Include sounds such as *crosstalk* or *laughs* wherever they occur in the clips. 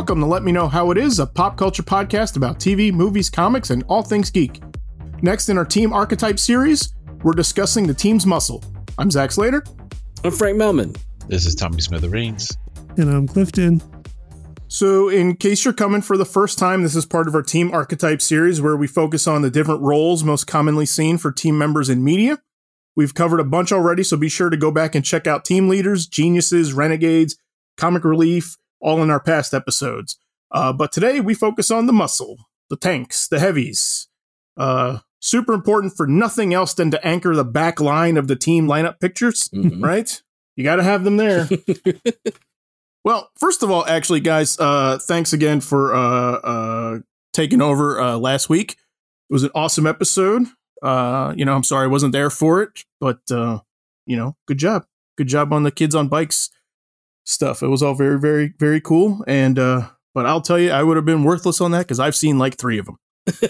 welcome to Let Me Know How It Is, a pop culture podcast about TV, movies, comics, and all things geek. Next in our Team Archetype series, we're discussing the team's muscle. I'm Zach Slater. I'm Frank Melman. This is Tommy Smithereens. And I'm Clifton. So, in case you're coming for the first time, this is part of our Team Archetype series where we focus on the different roles most commonly seen for team members in media. We've covered a bunch already, so be sure to go back and check out team leaders, geniuses, renegades, comic relief, all in our past episodes. Uh, but today we focus on the muscle, the tanks, the heavies. Uh, super important for nothing else than to anchor the back line of the team lineup pictures, mm-hmm. right? You got to have them there. *laughs* well, first of all, actually, guys, uh, thanks again for uh, uh, taking over uh, last week. It was an awesome episode. Uh, you know, I'm sorry I wasn't there for it, but uh, you know, good job, good job on the kids on bikes stuff. It was all very, very, very cool. And uh, but I'll tell you, I would have been worthless on that because I've seen like three of them. *laughs*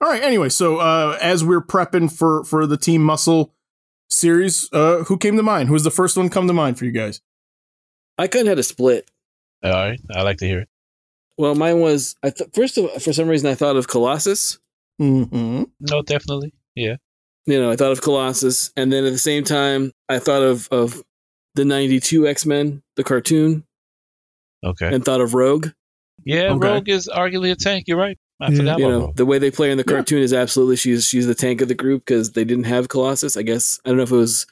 all right. Anyway, so uh, as we're prepping for for the Team Muscle series, uh, who came to mind? Who was the first one come to mind for you guys? I kind of had a split. All right, I like to hear it. Well, mine was I th- first of for some reason I thought of Colossus. Mm-hmm. No, definitely. Yeah. You know, I thought of Colossus, and then at the same time, I thought of of the '92 X Men, the cartoon. Okay. And thought of Rogue. Yeah, okay. Rogue is arguably a tank. You're right. I yeah. You know, Rogue. the way they play in the cartoon yeah. is absolutely she's she's the tank of the group because they didn't have Colossus. I guess I don't know if it was.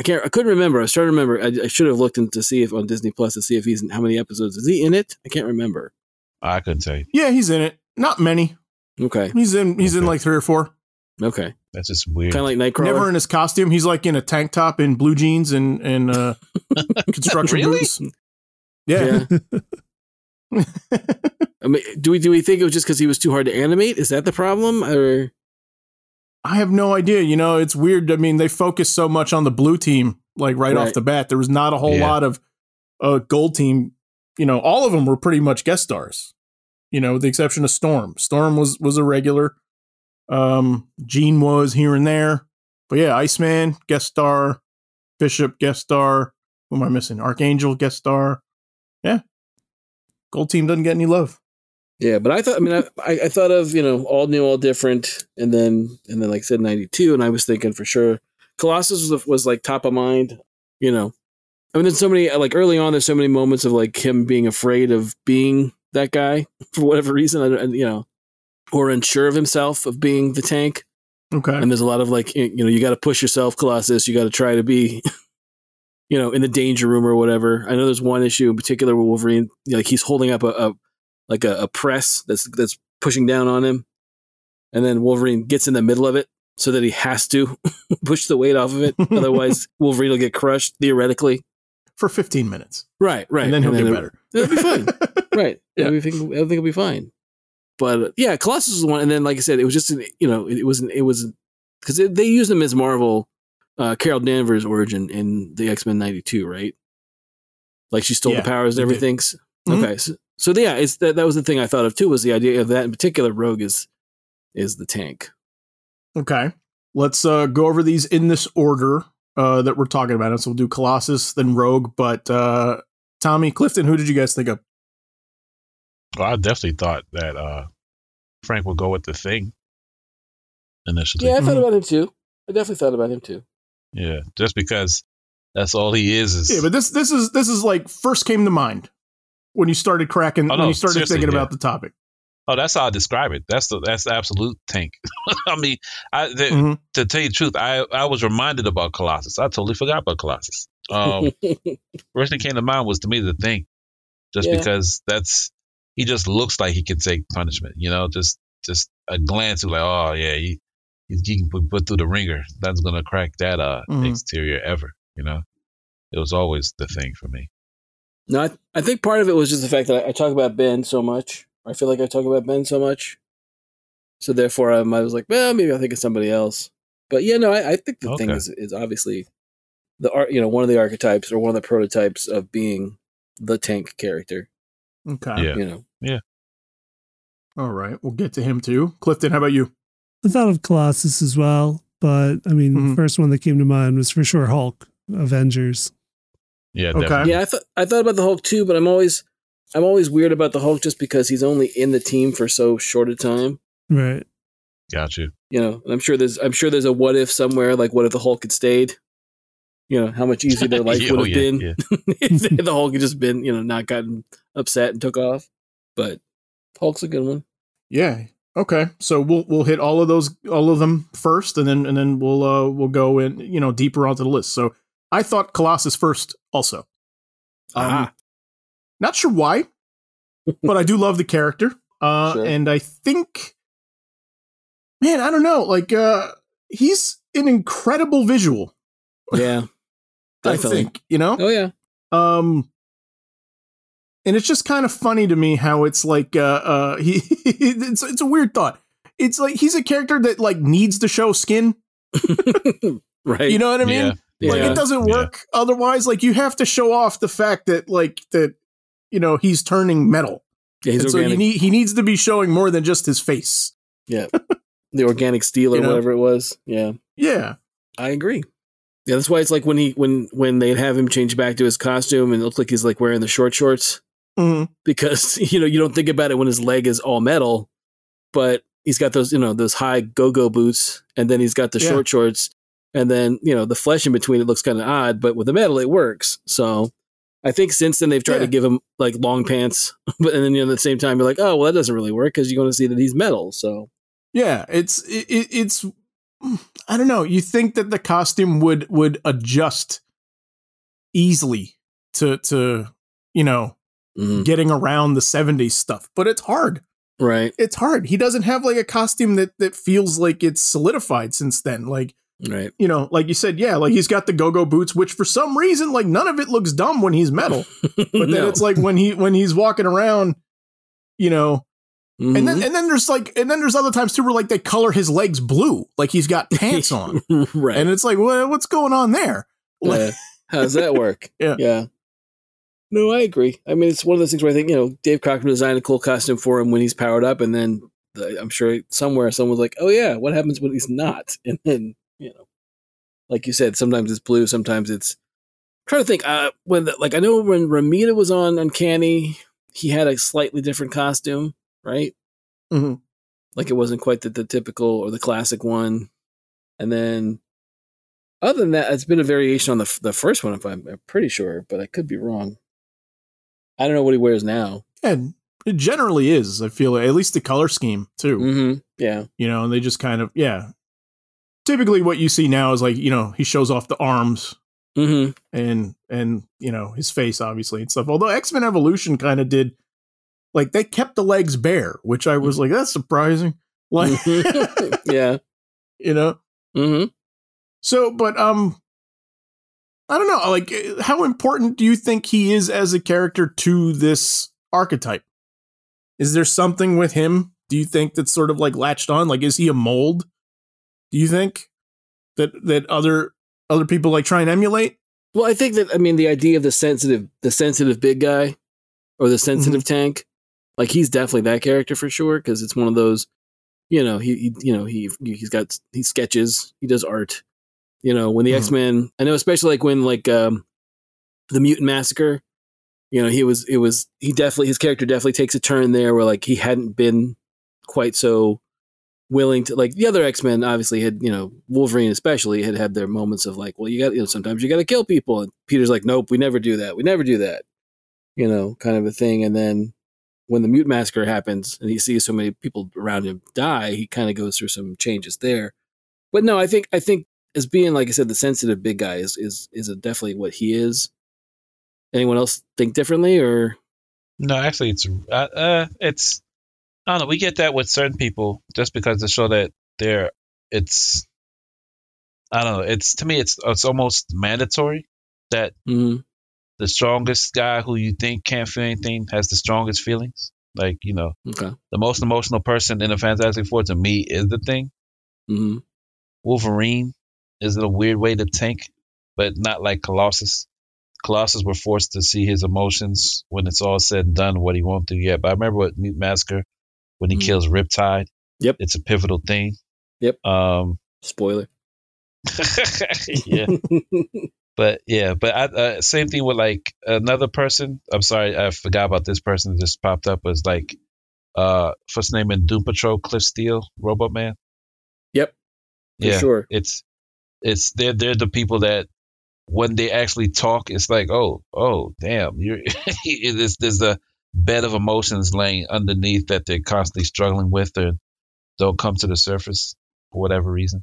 I can't. I couldn't remember. I was trying to remember. I, I should have looked in to see if on Disney Plus to see if he's in how many episodes is he in it. I can't remember. I couldn't say. Yeah, he's in it. Not many. Okay. He's in he's okay. in like three or four. Okay. That's just weird. Kind of like Nightcrawler. Never in his costume. He's like in a tank top and blue jeans and and uh, *laughs* construction really? boots. Yeah. yeah. *laughs* I mean, do we do we think it was just because he was too hard to animate? Is that the problem, or? I have no idea. You know, it's weird. I mean, they focus so much on the blue team, like right, right. off the bat. There was not a whole yeah. lot of uh, gold team. You know, all of them were pretty much guest stars you know, with the exception of Storm. Storm was was a regular. Um, Jean was here and there, but yeah, Iceman guest star, Bishop guest star. Who am I missing? Archangel guest star. Yeah, Gold Team doesn't get any love. Yeah, but I thought. I mean, I, I thought of you know all new, all different, and then and then like I said ninety two, and I was thinking for sure Colossus was was like top of mind. You know, I mean, there's so many like early on. There's so many moments of like him being afraid of being that guy *laughs* for whatever reason, I, you know, or unsure of himself of being the tank. Okay. And there's a lot of like, you know, you got to push yourself, Colossus. You got to try to be, *laughs* you know, in the danger room or whatever. I know there's one issue in particular where Wolverine, like he's holding up a, a like a, a press that's that's pushing down on him, and then Wolverine gets in the middle of it so that he has to *laughs* push the weight off of it. *laughs* Otherwise, Wolverine will get crushed theoretically for 15 minutes. Right, right. And then he'll and then get better. It'll be fine. right. Yeah. Everything, everything will be fine. But yeah, Colossus was one. And then, like I said, it was just, you know, it, wasn't, it was, because they used him as Marvel, uh, Carol Danvers' origin in the X Men 92, right? Like she stole yeah, the powers and everything. Mm-hmm. Okay. So, so yeah, it's that, that was the thing I thought of too, was the idea of that in particular. Rogue is, is the tank. Okay. Let's uh, go over these in this order uh, that we're talking about. So we'll do Colossus, then Rogue. But uh, Tommy, Clifton, who did you guys think of? Well, I definitely thought that uh, Frank would go with the thing initially. Yeah, I thought mm-hmm. about him too. I definitely thought about him too. Yeah, just because that's all he is. Is yeah, but this this is this is like first came to mind when you started cracking oh, no, when you started thinking yeah. about the topic. Oh, that's how I describe it. That's the that's the absolute tank. *laughs* I mean, I, the, mm-hmm. to tell you the truth, I I was reminded about Colossus. I totally forgot about Colossus. Um, *laughs* first thing came to mind was to me the thing, just yeah. because that's he just looks like he can take punishment. You know, just just a glance, like, oh yeah, he he can put, put through the ringer. That's gonna crack that uh mm-hmm. exterior ever. You know, it was always the thing for me. No, I, I think part of it was just the fact that I, I talk about Ben so much I feel like I talk about Ben so much. So therefore, I was like, well, maybe I'll think of somebody else. But yeah, no, I, I think the okay. thing is is obviously the art. You know, one of the archetypes or one of the prototypes of being the tank character. Okay. Yeah. You know. Yeah. All right, we'll get to him too. Clifton, how about you? I thought of Colossus as well, but I mean, mm-hmm. the first one that came to mind was for sure Hulk, Avengers. Yeah, Okay. definitely. Yeah, I thought I thought about the Hulk too, but I'm always I'm always weird about the Hulk just because he's only in the team for so short a time. Right. Got you. You know, and I'm sure there's I'm sure there's a what if somewhere like what if the Hulk had stayed. You know how much easier their *laughs* life Yeah, would oh, have yeah, been yeah. *laughs* if the Hulk had just been you know not gotten upset and took off. But Hulk's a good one. Yeah. Okay. So we'll we'll hit all of those all of them first and then and then we'll uh we'll go in, you know, deeper onto the list. So I thought Colossus first also. Um, Ah. not sure why, but I do love the character. *laughs* Uh Sure. and I think man, I don't know, like uh he's an incredible visual, Yeah, *laughs* I think, you know? Oh yeah, Um, and it's just kind of funny to me how it's like uh uh *laughs* he it's it's a weird thought. It's like he's a character that like needs to show skin. right. You know what I mean? Yeah. yeah. Like it doesn't Yeah. work otherwise. Like you have to show off the fact that like that you know he's turning metal. yeah, so you need he needs to be showing more than just his face. Yeah, the organic steel or You know? whatever it was. Yeah. Yeah. I agree. Yeah, that's why it's like when he when when they'd have him change back to his costume and it looks like he's like wearing the short shorts Mhm. because *laughs* you know you don't think about it when his leg is all metal, but he's got those you know those high go go boots and then he's got the Yeah. short shorts and then you know the flesh in between it looks kind of odd, but with the metal it works. So I think since then they've tried Yeah. to give him like long pants, *laughs* but and then you know at the same time you're like oh well that doesn't really work because you're going to see that he's metal. So Yeah, it's it, it, it's I don't know. You think that the costume would would adjust easily to to you know mhm. getting around the 70s stuff, but it's hard. right, It's hard. He doesn't have like a costume that that feels like it's solidified since then. Like, right. you know, like you said, yeah, like he's got the go-go boots which for some reason like none of it looks dumb when he's metal, *laughs* but then No. it's like when he when he's walking around, you know, Mhm. and then and then there's like and then there's other times too where like they color his legs blue, like he's got pants *laughs* on. right. And it's like, well, what's going on there? Like, Yeah. *laughs* How does that work? Yeah. Yeah. No, I agree. I mean, it's one of those things where I think, you know, Dave Cockrum designed a cool costume for him when he's powered up. And then the, I'm sure somewhere someone's like, oh, yeah, what happens when he's not? *laughs* And then, you know, like you said, sometimes it's blue, sometimes it's. I'm trying to think, uh, when, the, like, I know when Romita was on Uncanny, he had a slightly different costume, right? Mhm. Like it wasn't quite the, the typical or the classic one. And then other than that, it's been a variation on the f- the first one. If I'm, I'm pretty sure, but I could be wrong. I don't know what he wears now. and it generally is, I feel at least the color scheme too. Mm-hmm. Yeah, You know, and they just kind of yeah. Typically what you see now is like, you know, he shows off the arms mm-hmm. and and you know, his face obviously and stuff. Although X-Men Evolution kind of did like they kept the legs bare, which I was like, that's surprising. Like *laughs* yeah. *laughs* you know. Mm-hmm. So, but um, I don't know. Like, eh, how important do you think he is as a character to this archetype? Is there something with him? Do you think that's sort of like latched on? Like, is he a mold? Do you think that that other other people like try and emulate? Well, I think that I mean the idea of the sensitive, the sensitive big guy, or the sensitive mm-hmm. tank, like he's definitely that character for sure because it's one of those, you know, he, he you know he he's got he sketches, he does art, you know, when the Mhm. X Men, I know especially like when like um the Mutant Massacre, you know, he was it was he definitely his character definitely takes a turn there where like he hadn't been quite so willing to like the other x-men obviously had you know wolverine especially had had their moments of like well you got you know sometimes you got to kill people and peter's like nope we never do that we never do that you know kind of a thing and then when the mute massacre happens and he sees so many people around him die he kind of goes through some changes there but no i think i think as being like i said the sensitive big guy is is is definitely what he is anyone else think differently or No, actually, it's uh, uh, it's I don't know. We get that with certain people just because to show that they're it's I don't know. It's to me, it's it's almost mandatory that Mhm. the strongest guy who you think can't feel anything has the strongest feelings. Like you know, okay the most emotional person in the Fantastic Four to me is the thing. hmm Wolverine is it a weird way to tank, but not like Colossus. Colossus were forced to see his emotions when it's all said and done, what he won't do yet. But I remember what Mute Massacre when he Mhm. kills Riptide. Yep. It's a pivotal thing. Yep. Um spoiler *laughs* yeah. But yeah, but I, uh, same thing with like another person. I'm sorry, I forgot about this person that just popped up. Was like uh first name in Doom Patrol, Cliff Steele, Robot Man. Yep. Yeah, sure. it's it's they're they're the people that when they actually talk, it's like oh oh damn, you're *laughs* there's there's a bed of emotions laying underneath that they're constantly struggling with or don't come to the surface for whatever reason.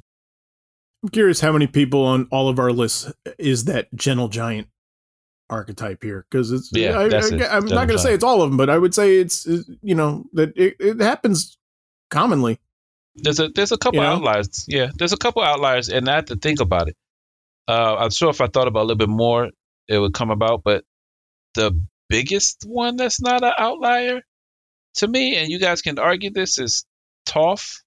I'm curious how many people on all of our lists is that gentle giant archetype here because it's Yeah, I, am not going to say it's all of them, but I would say it's you know that it, it happens commonly. There's a there's a couple You know? outliers. Yeah, there's a couple outliers, and I have to think about it. Uh, I'm sure if I thought about it a little bit more, it would come about. But the biggest one that's not an outlier to me, and you guys can argue this, is Toph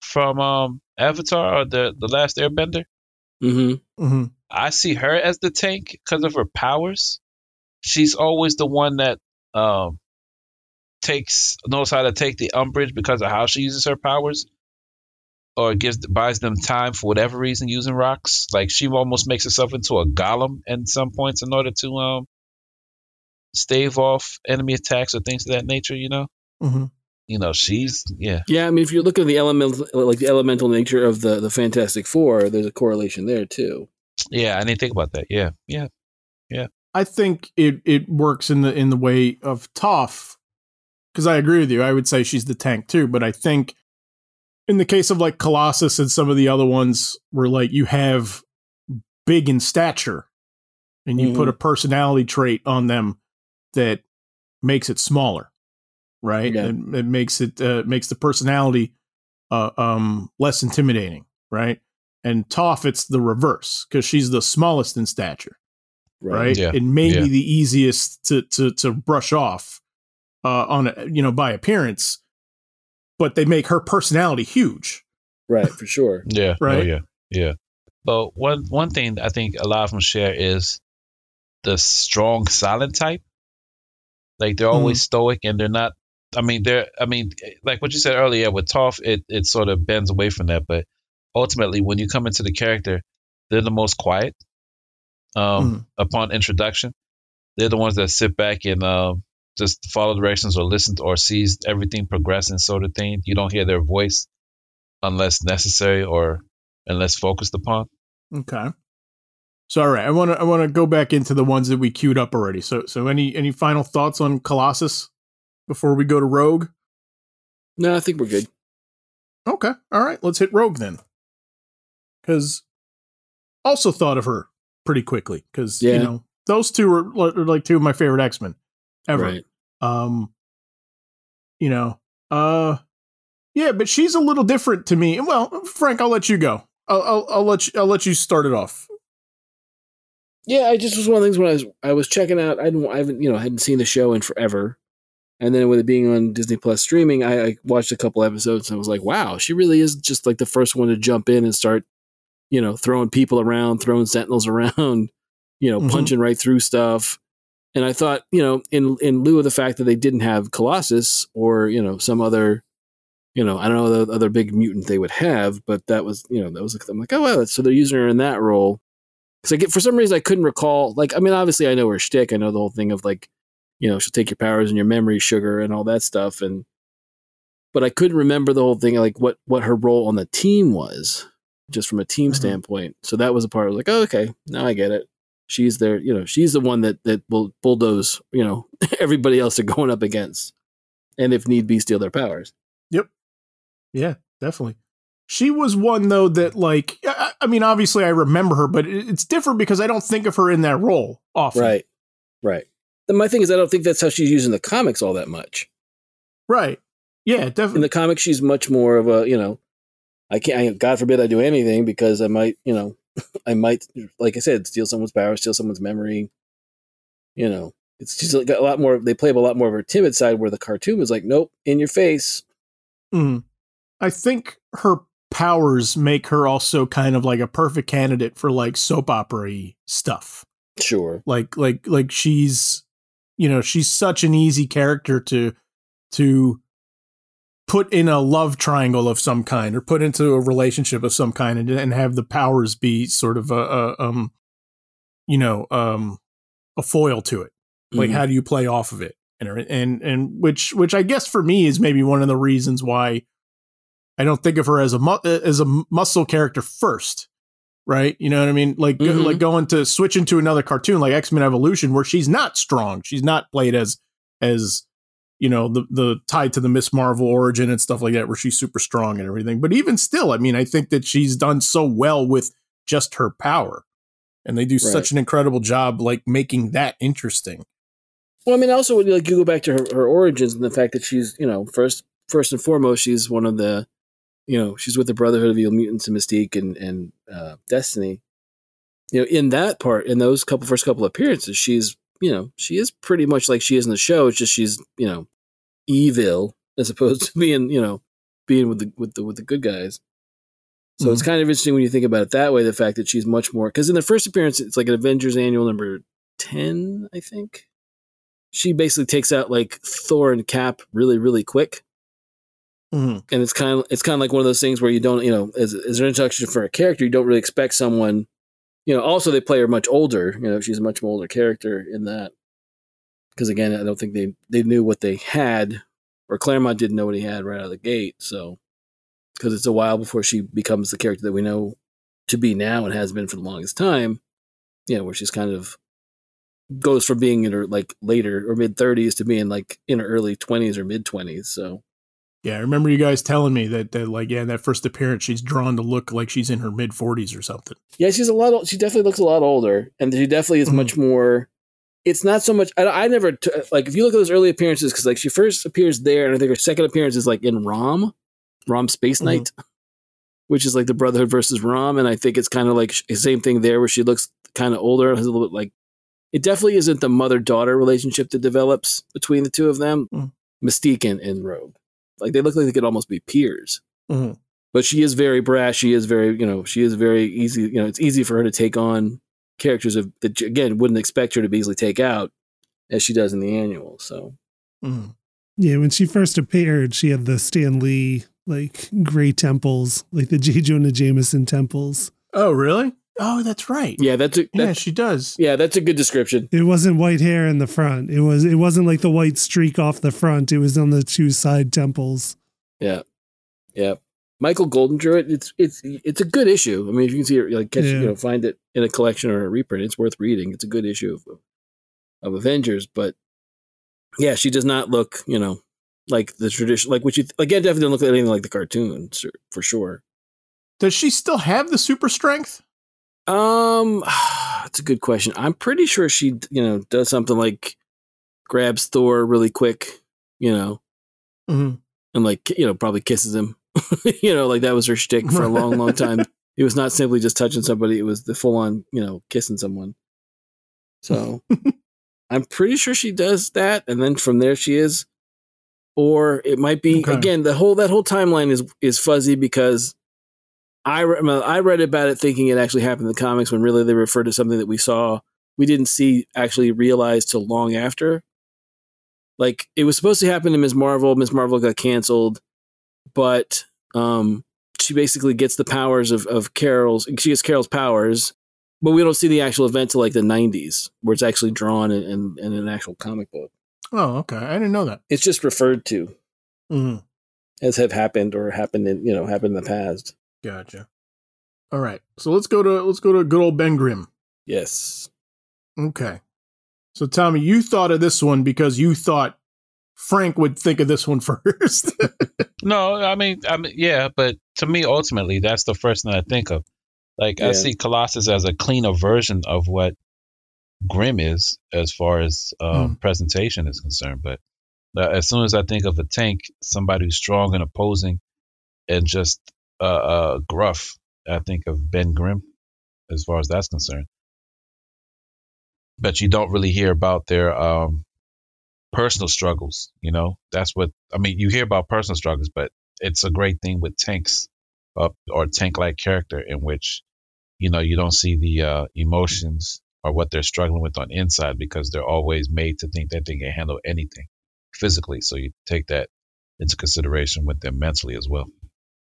from um, Avatar or the the Last Airbender. Mm-hmm. hmm I see her as the tank because of her powers. She's always the one that um, takes knows how to take the umbrage because of how she uses her powers, or gives buys them time for whatever reason using rocks. Like she almost makes herself into a golem at some points in order to um stave off enemy attacks or things of that nature. You know, hmm you know she's yeah Yeah, I mean, if you look at the elemental, like the elemental nature of the the Fantastic Four, there's a correlation there too. yeah. I didn't think about that. Yeah, yeah yeah I think it it works in the in the way of Toph because I agree with you. I would say she's the tank too, but I think in the case of like Colossus and some of the other ones, where like you have big in stature, and you Mhm. put a personality trait on them that makes it smaller, right? Yeah. It, it makes it uh, makes the personality uh, um, less intimidating, right? And Toph, it's the reverse because she's the smallest in stature right? Yeah. It may Yeah. be the easiest to to to brush off uh, on a, you know by appearance, but they make her personality huge. Right, for sure. *laughs* Yeah. Oh, Right. yeah. Yeah. But one one thing I think a lot of them share is the strong silent type. Like they're always stoic and they're not. I mean, they're. I mean, like what you said earlier with Toph, it it sort of bends away from that. But ultimately, when you come into the character, they're the most quiet. Um, upon introduction, they're the ones that sit back and um just follow directions or listen to, or sees everything progressing, sort of thing. You don't hear their voice unless necessary or unless focused upon. Okay. So all right, I want to I want to go back into the ones that we queued up already. So so any any final thoughts on Colossus before we go to Rogue? No, I think we're good. Okay. All right, let's hit Rogue then. Cuz also thought of her pretty quickly cuz you know, those two are, are like two of my favorite X-Men ever. Right. um you know uh yeah but she's a little different to me well frank i'll let you go i'll i'll, I'll let you i'll let you start it off Yeah, I just was one of the things when I was I was checking out. I didn't, I haven't, you know, hadn't seen the show in forever, and then with it being on Disney Plus streaming, I, I watched a couple episodes and I was like, wow, she really is just like the first one to jump in and start, you know, throwing people around, throwing Sentinels *laughs* around, you know, Mhm. punching right through stuff. And I thought, you know, in in lieu of the fact that they didn't have Colossus or you know some other, you know, I don't know the other big mutant they would have, but that was, you know, that was like I'm like, oh well, so they're using her in that role because I get for some reason I couldn't recall. Like, I mean, obviously I know her shtick. I know the whole thing of like, you know, she'll take your powers and your memory sugar and all that stuff. And but I couldn't remember the whole thing, like what what her role on the team was, just from a team Mhm. standpoint. So that was a part. I was like, oh, okay, now I get it. She's there, you know, she's the one that that will bulldoze, you know, *laughs* everybody else they're going up against, and if need be, steal their powers. Yep yeah definitely she was one though that like i, I mean obviously i remember her but it's different because i don't think of her in that role often Right, right. Then my thing is, I don't think that's how she's using the comics all that much. right yeah definitely in the comics she's much more of a you know i can't I, god forbid i do anything because i might you know i might like i said steal someone's power steal someone's memory. You know it's just like a lot more they play up a lot more of her timid side where the cartoon is like nope in your face. Mhm. i think her powers make her also kind of like a perfect candidate for like soap opera stuff. Sure. Like like like she's you know she's such an easy character to to put in a love triangle of some kind or put into a relationship of some kind and, and have the powers be sort of a, a um you know, um, a foil to it. Like, Mhm. how do you play off of it? And and and which which I guess for me is maybe one of the reasons why I don't think of her as a mu- as a muscle character first, right? You know what I mean? Like go- Mhm. like going to switch into another cartoon like X Men Evolution, where she's not strong, she's not played as as you know the the tied to the Miss Marvel origin and stuff like that, where she's super strong and everything. But even still, I mean, I think that she's done so well with just her power, and they do Right. such an incredible job like making that interesting. Well, I mean, also when you, like you go back to her, her origins and the fact that she's, you know, first first and foremost, she's one of the, you know, she's with the Brotherhood of Evil Mutants and Mystique and and uh, Destiny. You know, in that part, in those couple first couple appearances, she's, you know, she is pretty much like she is in the show. It's just she's, you know, evil as opposed *laughs* to being, you know, being with the with the with the good guys. So it's kind of interesting when you think about it that way. The fact that she's much more because in the first appearance, it's like an Avengers Annual number ten, I think she basically takes out like Thor and Cap really, really quick. Mhm. And it's kind of it's kind of like one of those things where you don't, you know, as, as an introduction for a character, you don't really expect someone, you know. Also, they play her much older. You know, she's a much older character in that. Because again, I don't think they they knew what they had, or Claremont didn't know what he had right out of the gate. So, because it's a while before she becomes the character that we know to be now and has been for the longest time. You know, where she's kind of goes from being in her like later or mid 30s to being like in her early 20s or mid 20s. So Yeah, I remember you guys telling me that, that like, yeah, in that first appearance, she's drawn to look like she's in her mid 40s or something. yeah, she's a lot. She definitely looks a lot older, and she definitely is Mhm. much more. It's not so much. I, I never t- like if you look at those early appearances because like she first appears there, and I think her second appearance is like in Rom, Rom Space Mhm. Knight, which is like the Brotherhood versus Rom, and I think it's kind of like the same thing there where she looks kind of older, has a little bit like. It definitely isn't the mother daughter relationship that develops between the two of them, Mhm. Mystique and, and Rogue. Like they look like they could almost be peers. Mhm. but she is very brash. She is very, you know, she is very easy. You know, it's easy for her to take on characters of that again wouldn't expect her to be easily take out as she does in the annual. So Mhm. Yeah, when she first appeared, she had the Stan Lee like gray temples, like the J. Jonah Jameson temples. Oh, really? Oh, that's right. yeah, that's a, Yeah, that's, she does. yeah, that's a good description. It wasn't white hair in the front. It was it wasn't like the white streak off the front. It was on the two side temples. Yeah, yeah. Michael Golden drew it. It's it's it's a good issue. I mean, if you can see it, like catch, Yeah. you know, find it in a collection or a reprint, it's worth reading. It's a good issue of of Avengers, but yeah, she does not look, you know, like the tradition, like what you again definitely don't look at anything like the cartoons for sure. Does she still have the super strength? Um, *sighs* that's a good question. I'm pretty sure she, you know, does something like grabs Thor really quick, you know, Mm-hmm. and like you know probably kisses him. *laughs* you know, like that was her shtick for a long, long time. *laughs* It was not simply just touching somebody; it was the full on, you know, kissing someone. So *laughs* I'm pretty sure she does that, and then from there she is, or it might be Okay. again the whole that whole timeline is is fuzzy because I re- I read about it thinking it actually happened in the comics when really they refer to something that we saw we didn't see actually realized till long after. Like it was supposed to happen to Ms. Marvel. Ms. Marvel got canceled, but um, she basically gets the powers of of Carol's. She gets Carol's powers, but we don't see the actual event till like the '90s, where it's actually drawn in, in, in an actual comic book. Oh, okay. I didn't know that. It's just referred to Mm-hmm. as have happened or happened in you know happened in the past. Gotcha. All right. So let's go to let's go to good old Ben Grimm. Yes. Okay. So Tommy, you thought of this one because you thought Frank would think of this one *laughs* first. *laughs* No, I mean, I mean, yeah, but to me, ultimately, that's the first thing I think of. Like, I see Colossus as a cleaner version of what Grimm is, as far as um, presentation is concerned. But uh, as soon as I think of a tank, somebody who's strong and opposing, and just uh, uh, gruff, I think of Ben Grimm, as far as that's concerned. But you don't really hear about their um, personal struggles. You know, that's what I mean. You hear about personal struggles, but it's a great thing with tanks or tank-like character in which you know you don't see the uh, emotions or what they're struggling with on inside because they're always made to think that they can handle anything physically. So you take that into consideration with them mentally as well.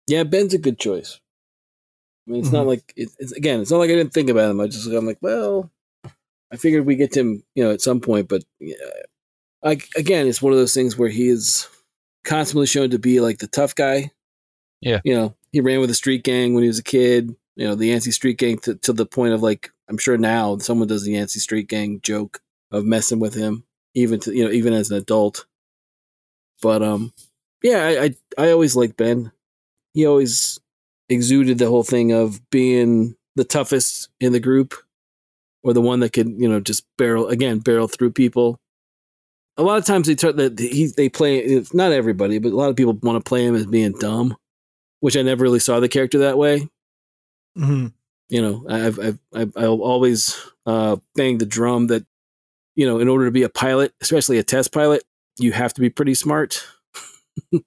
Yeah, Ben's a good choice. I mean, it's not like it, it's again. It's not like I didn't think about him. I just I'm like, well, I figured we get to him, you know, at some point, but I, again, it's one of those things where he is constantly shown to be like the tough guy. Yeah. You know, he ran with the street gang when he was a kid. You know, the Yancey Street Gang to, to the point of like, I'm sure now someone does the Yancey Street Gang joke of messing with him, even to you know, even as an adult. But um, yeah, I I, I always liked Ben. He always exuded the whole thing of being the toughest in the group, or the one that could you know just barrel again barrel through people a lot of times they try that he they play it's not everybody, but a lot of people want to play him as being dumb, which I never really saw the character that way. Mm-hmm. You know, I've I've I've I'll always uh, bang the drum that you know, in order to be a pilot, especially a test pilot, you have to be pretty smart. *laughs* you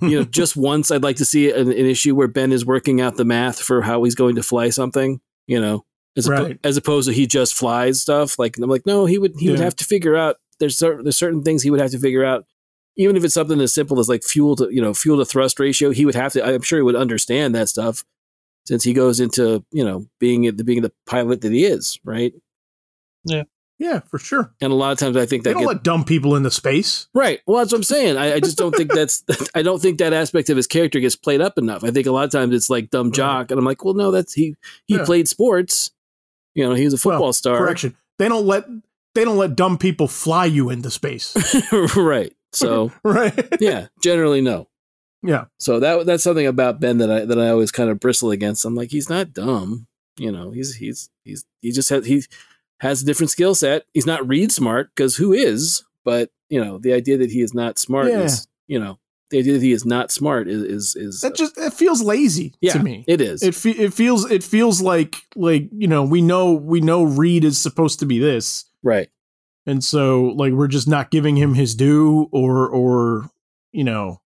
know, *laughs* just once I'd like to see an, an, issue where Ben is working out the math for how he's going to fly something. You know, as, right. as opposed to he just flies stuff. Like I'm like, no, he would he yeah. would have to figure out there's certain, there's certain things he would have to figure out. Even if it's something as simple as like fuel to you know fuel to thrust ratio, he would have to. I'm sure he would understand that stuff since he goes into you know being the being the pilot that he is, right? Yeah, yeah, for sure. And a lot of times I think that they don't get, let dumb people into space, right? Well, that's what I'm saying. I, I just don't think that's. *laughs* *laughs* I don't think that aspect of his character gets played up enough. I think a lot of times it's like dumb jock, and I'm like, well, no, that's he. He yeah. played sports. You know, he was a football well, star. Correction. They don't let they don't let dumb people fly you into space. *laughs* right. So right. yeah, generally no. Yeah. So that that's something about Ben that I that I always kind of bristle against. I'm like, he's not dumb. You know, he's he's he's he just has he has a different skill set. He's not Reed smart because who is? But you know, the idea that he is not smart yeah. is you know the idea that he is not smart is is, is that just it feels lazy yeah, to me. It is. It fe- it feels it feels like like you know we know we know Reed is supposed to be this Right. And so like we're just not giving him his due or or you know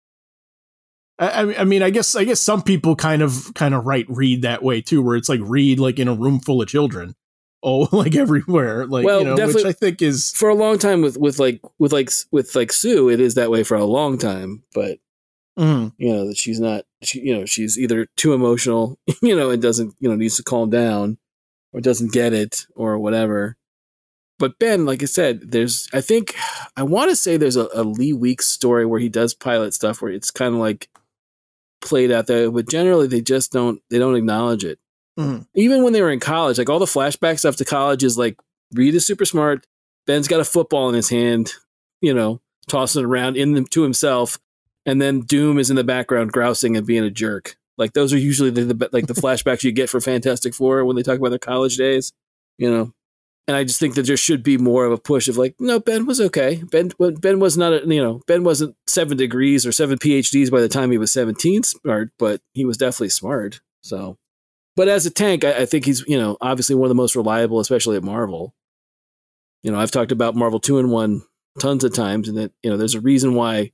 I, I mean I guess I guess some people kind of kind of write Reed that way too, where it's like Reed like in a room full of children. Oh, *laughs* like everywhere. Like well, you know, which I think is for a long time with with like with like with like Sue, it is that way for a long time. But mm. you know that she's not she you know she's either too emotional *laughs* you know and doesn't you know needs to calm down or doesn't get it or whatever but Ben, like I said, there's I think I want to say there's a, a, Lee Weeks story where he does pilot stuff where it's kind of like played out there, but generally they just don't they don't acknowledge it. Mm-hmm. Even when they were in college, like all the flashback stuff to college is like Reed is super smart. Ben's got a football in his hand, you know, tossing it around in them to himself, and then Doom is in the background grousing and being a jerk. Like those are usually the, the like the *laughs* flashbacks you get for Fantastic Four when they talk about their college days. You know, and I just think that there should be more of a push of like, no, Ben was okay. Ben Ben was not, a, you know, Ben wasn't seven degrees or seven PhDs by the time he was seventeen smart, but he was definitely smart. So, but as a tank, I, I think he's, you know, obviously one of the most reliable, especially at Marvel. You know, I've talked about Marvel Two-in-One tons of times, and that you know, there's a reason why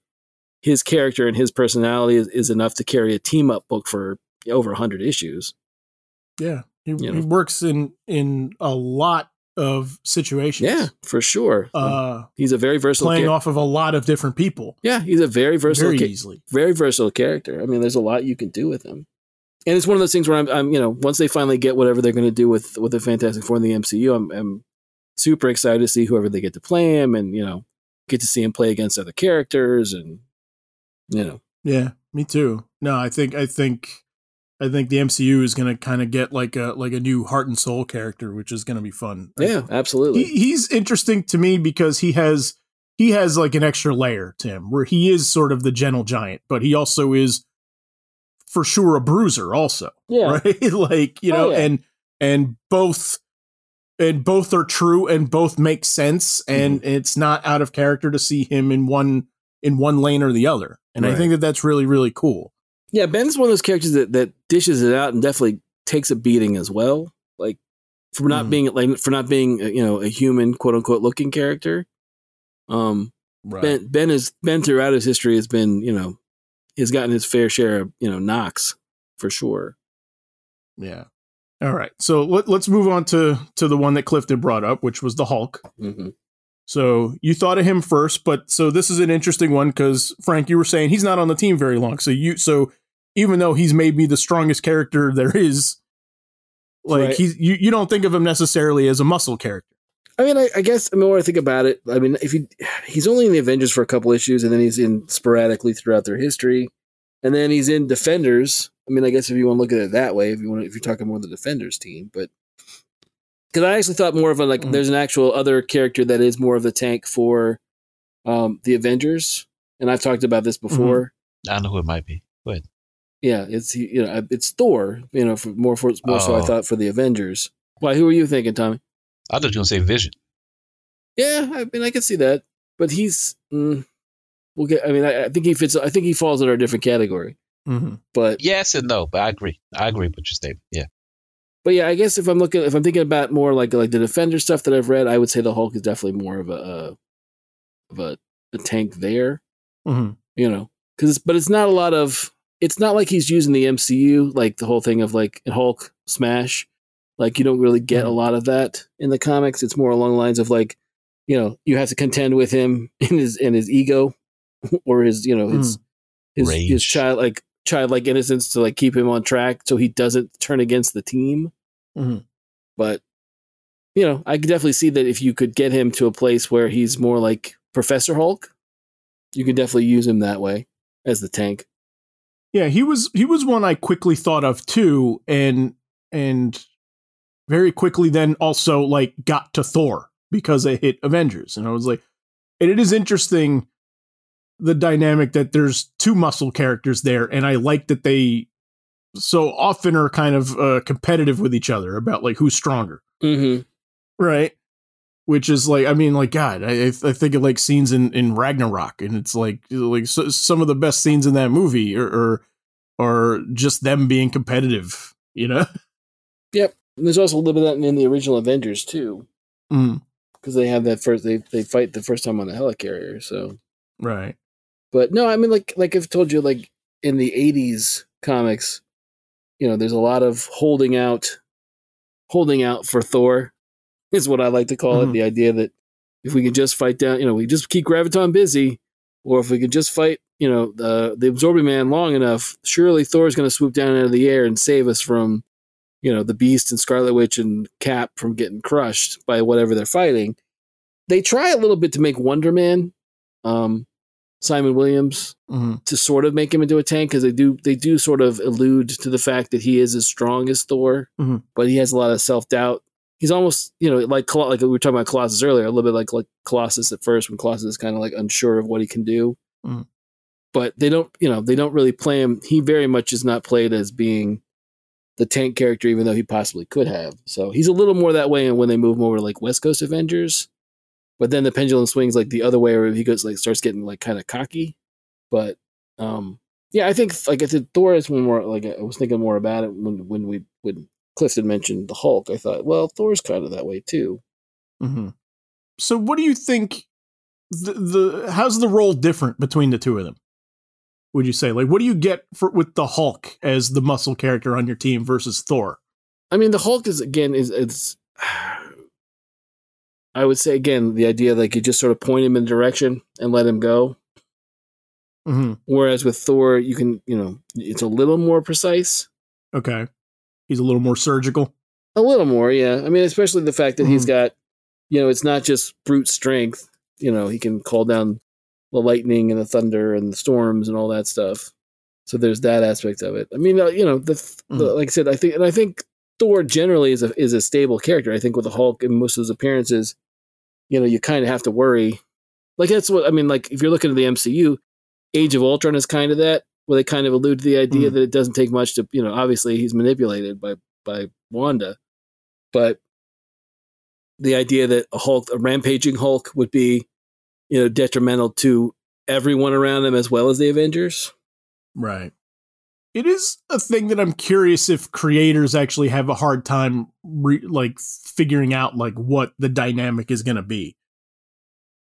his character and his personality is, is enough to carry a team up book for over hundred issues. Yeah, he, you know? he works in in a lot of situations. Yeah, for sure. Uh, he's a very versatile playing off of a lot of different people. Yeah, he's a very versatile, very easily, very versatile character. I mean, there's a lot you can do with him, and it's one of those things where I'm, I'm you know, once they finally get whatever they're going to do with with the Fantastic Four in the MCU, I'm, I'm super excited to see whoever they get to play him, and you know, get to see him play against other characters, and you know, yeah, me too. No, I think I think I think the MCU is going to kind of get like a like a new heart and soul character, which is going to be fun. Yeah, absolutely. He, he's interesting to me because he has he has like an extra layer to him, where he is sort of the gentle giant, but he also is for sure a bruiser, also. Yeah, *laughs* right. like you know, oh, yeah. and and both and both are true and both make sense, and mm-hmm. it's not out of character to see him in one in one lane or the other. And right. I think that that's really really cool. Yeah, Ben's one of those characters that, that dishes it out and definitely takes a beating as well. Like for not mm. being like for not being uh, you know a human quote unquote looking character. Um, right. Ben Ben is Ben throughout his history has been you know has gotten his fair share of you know knocks for sure. Yeah. All right. So let, us move on to to the one that Clifton brought up, which was the Hulk. Mm-hmm. So you thought of him first, but so this is an interesting one because Frank, you were saying he's not on the team very long. So you so even though he's maybe the strongest character *laughs* there is, like right. he's you, you don't think of him necessarily as a muscle character. I mean, I, I, guess the more I think about it, I mean, if he he's only in the Avengers for a couple issues, and then he's in sporadically throughout their history, and then he's in Defenders. I mean, I guess if you want to look at it that way, if you want, if you're talking more the Defenders team, but because I actually thought more of a like, mm-hmm. there's an actual other character that is more of the tank for um, the Avengers, and I've talked about this mm-hmm. before. Mm-hmm. I don't know who it might be. Go ahead. Yeah, it's you know it's Thor. You know, for more for more oh. so I oh. thought for the Avengers. Why? Who are you thinking, Tommy? I thought you were gonna say Vision. Yeah, I mean, I can see that, but he's. Mm, we'll get. I mean, I, I, think he fits. I think he falls in a different category. Mm-hmm. But yes and no. But I agree. I agree with your statement. Yeah. But yeah, I guess if I'm looking, if I'm thinking about more like like the Defender stuff that I've read, I would say the Hulk is definitely more of a uh, of a, a tank there. Mm-hmm. You know, because but it's not a lot of. It's not like he's using the MCU like the whole thing of like Hulk smash. Like you don't really get a lot of that in the comics. It's more along the lines of like, you know, you have to contend with him *laughs* in his in his ego *laughs* or his you know his mm. his, his child like childlike innocence to like keep him on track so he doesn't turn against the team. Mm-hmm. But you know, I could definitely see that if you could get him to a place where he's more like Professor Hulk, you could definitely use him that way as the tank. Yeah, he was he was one I quickly thought of too, and and very quickly then also like got to Thor because it hit Avengers, and I was like, and it is interesting the dynamic that there's two muscle characters there, and I like that they so often are kind of uh, competitive with each other about like who's stronger, mm-hmm. right? Which is like, I mean, like God, I, I think of like scenes in in Ragnarok, and it's like like so, some of the best scenes in that movie are, are are just them being competitive, you know? Yep. And there's also a little bit of that in the original Avengers too, because mm. they have that first they they fight the first time on the helicarrier. So right. But no, I mean, like like I've told you, like in the '80s comics, you know, there's a lot of holding out, holding out for Thor, *laughs* is what I like to call mm-hmm. it. The idea that if we can just fight down, you know, we just keep Graviton busy, or if we can just fight, you know, the the Absorbing Man long enough, surely Thor's going to swoop down out of the air and save us from, you know, the Beast and Scarlet Witch and Cap from getting crushed by whatever they're fighting. They try a little bit to make Wonder Man, um, Simon Williams mm-hmm. to sort of make him into a tank because they do they do sort of allude to the fact that he is as strong as Thor, mm-hmm. but he has a lot of self doubt. He's almost you know like like we were talking about Colossus earlier, a little bit like like Colossus at first when Colossus is kind of like unsure of what he can do. Mm-hmm. But they don't you know they don't really play him. He very much is not played as being the tank character, even though he possibly could have. So he's a little more that way. And when they move him over to like West Coast Avengers, but then the pendulum swings like the other way where he goes like starts getting like kind of cocky. But um yeah, I think like I said, Thor is more like I was thinking more about it when when we when Clifton mentioned the Hulk. I thought, well, Thor's kind of that way too. Mm-hmm. So, what do you think? The, the how's the role different between the two of them? Would you say like what do you get for with the Hulk as the muscle character on your team versus Thor? I mean, the Hulk is again is it's *sighs* I would say again the idea like you just sort of point him in a direction and let him go. Mm-hmm. Whereas with Thor, you can you know it's a little more precise. Okay, he's a little more surgical. A little more, yeah. I mean, especially the fact that mm-hmm. he's got, you know, it's not just brute strength. You know, he can call down the lightning and the thunder and the storms and all that stuff. So there's that aspect of it. I mean, uh, you know, the, mm-hmm. the, like I said, I think, and I think Thor generally is a is a stable character. I think with the Hulk and most of his appearances, you know, you kind of have to worry. Like that's what I mean. Like if you're looking at the MCU, Age of Ultron is kind of that, where they kind of allude to the idea mm. that it doesn't take much to, you know, obviously he's manipulated by by Wanda, but the idea that a Hulk, a rampaging Hulk, would be, you know, detrimental to everyone around them as well as the Avengers. Right. It is a thing that I'm curious if creators actually have a hard time re- like figuring out like what the dynamic is going to be.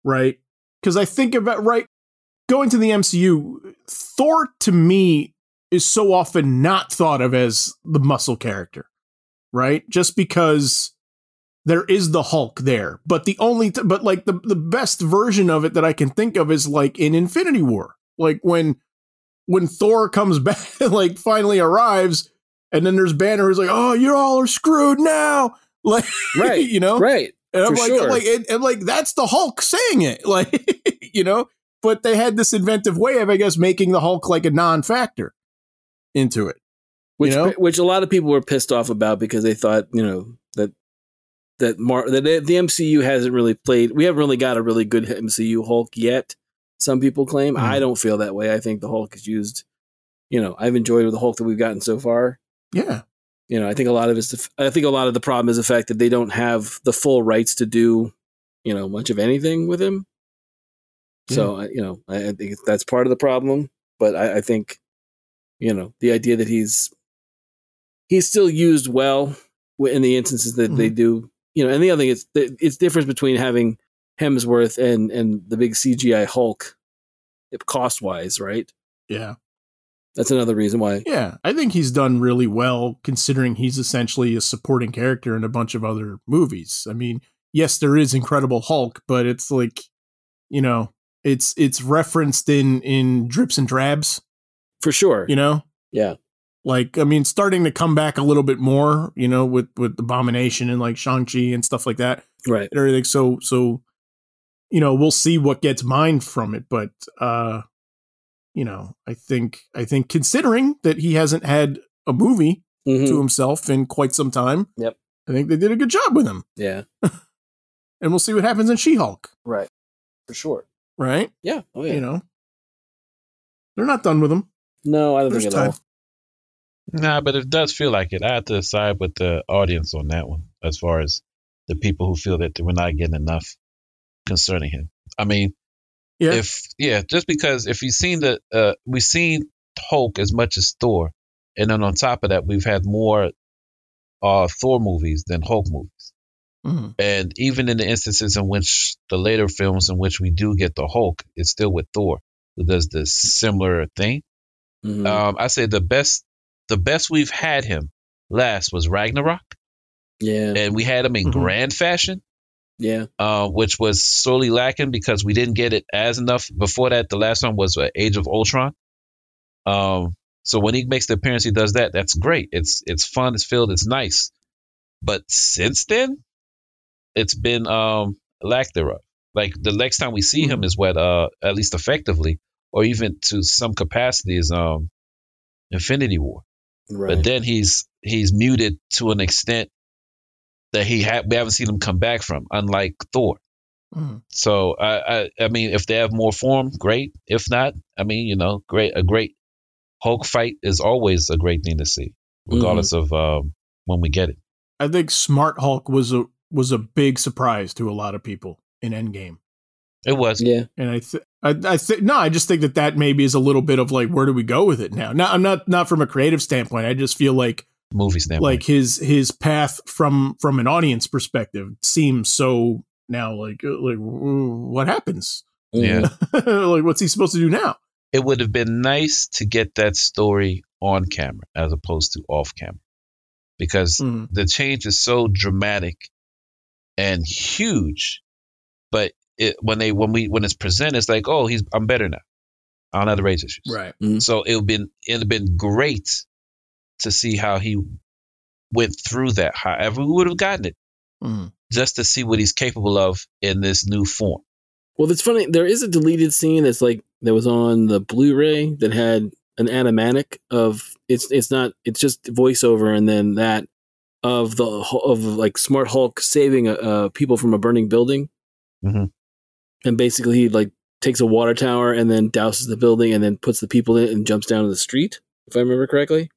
Right? Cuz I think about right going to the MCU, Thor to me is so often not thought of as the muscle character. Right? Just because there is the Hulk there. But the only t- but like the the best version of it that I can think of is like in Infinity War. Like when when Thor comes *laughs* back, like finally arrives, and then there's Banner who's like, "Oh, you all are screwed now." *laughs* Like, right, you know, right. And I'm like, sure. I'm like, and, and like that's the Hulk saying it, *laughs* like you know. But they had this inventive way of, I guess, making the Hulk like a non-factor into it. which know? which a lot of people were pissed off about because they thought you know that Mar- that the MCU hasn't really played. We haven't really got a really good MCU Hulk yet. Some people claim. Mhm. I don't feel that way. I think the Hulk is used. You know, I've enjoyed the Hulk that we've gotten so far. Yeah, You know, I think a lot of it's. The, I think a lot of the problem is the fact that they don't have the full rights to do, you know, much of anything with him. So you know, I, I think that's part of the problem. But I, I think, you know, the idea that he's he's still used well in the instances that they do. You know, and the other thing is it's difference between having Hemsworth and and the big CGI Hulk, cost wise, right? yeah, That's another reason why. yeah. I think he's done really well considering he's essentially a supporting character in a bunch of other movies. I mean, yes, there is Incredible Hulk, but it's like, you know, it's it's referenced in in drips and drabs. For sure. You know, Yeah. Like I mean, starting to come back a little bit more. You know, with with Abomination and like Shang Chi and stuff like that. Right. and everything. So so you know, we'll see what gets mined from it, but uh you know, I think I think considering that he hasn't had a movie Mhm. to himself in quite some time. Yep. I think they did a good job with him. Yeah. *laughs* And we'll see what happens in She-Hulk, Right. For sure. right? Yeah. Oh yeah. You know. They're not done with him. no, I don't There's think at time. all. Nah, but it does feel like it. I have to side with the audience on that one, as far as the people who feel that we're not getting enough concerning him. I mean, Yeah. if yeah, just because if you've seen the uh, we've seen Hulk as much as Thor, and then on top of that, we've had more uh Thor movies than Hulk movies. Mhm. And even in the instances in which the later films in which we do get the Hulk, it's still with Thor, who does the similar thing. Mhm. Um, I say the best, the best we've had him last was Ragnarok, yeah. and we had him in Mhm. grand fashion, Yeah. uh, which was sorely lacking because we didn't get it as enough. Before that, the last one was uh, Age of Ultron. Um, so when he makes the appearance, he does that. That's great. It's it's fun. It's filled. It's nice. But since then, it's been um lack thereof. Like the next time we see him is what uh at least effectively, or even to some capacity, is um Infinity War. Right. But then he's he's muted to an extent that he ha- we haven't seen him come back from, unlike Thor. Mhm. So I, I I mean, if they have more form, great. If not, I mean, you know, great. A great Hulk fight is always a great thing to see, regardless of um, when we get it. I think Smart Hulk was a was a big surprise to a lot of people in Endgame. It was. yeah. And I, th- I, I think no, I just think that that maybe is a little bit of like, where do we go with it now? Now, I'm not not from a creative standpoint. I just feel like movie standpoint. like his his path from from an audience perspective seems so now like uh, like mm, what happens? Yeah. *laughs* Like what's he supposed to do now? it would have been nice to get that story on camera as opposed to off camera, because Mhm. the change is so dramatic and huge. But it, when they when we when it's presented, it's like, oh, he's I'm better now. I don't have the rage issues. Right. So it would been it'd have been great to see how he went through that. However, we would have gotten it Mhm. just to see what he's capable of in this new form. Well, it's funny. There is a deleted scene that's like that was on the Blu-ray that had an animatic of it's it's not it's just voiceover and then that of the of like Smart Hulk saving uh, people from a burning building, Mhm. And basically he like takes a water tower and then douses the building and then puts the people in it and jumps down to the street. If I remember correctly,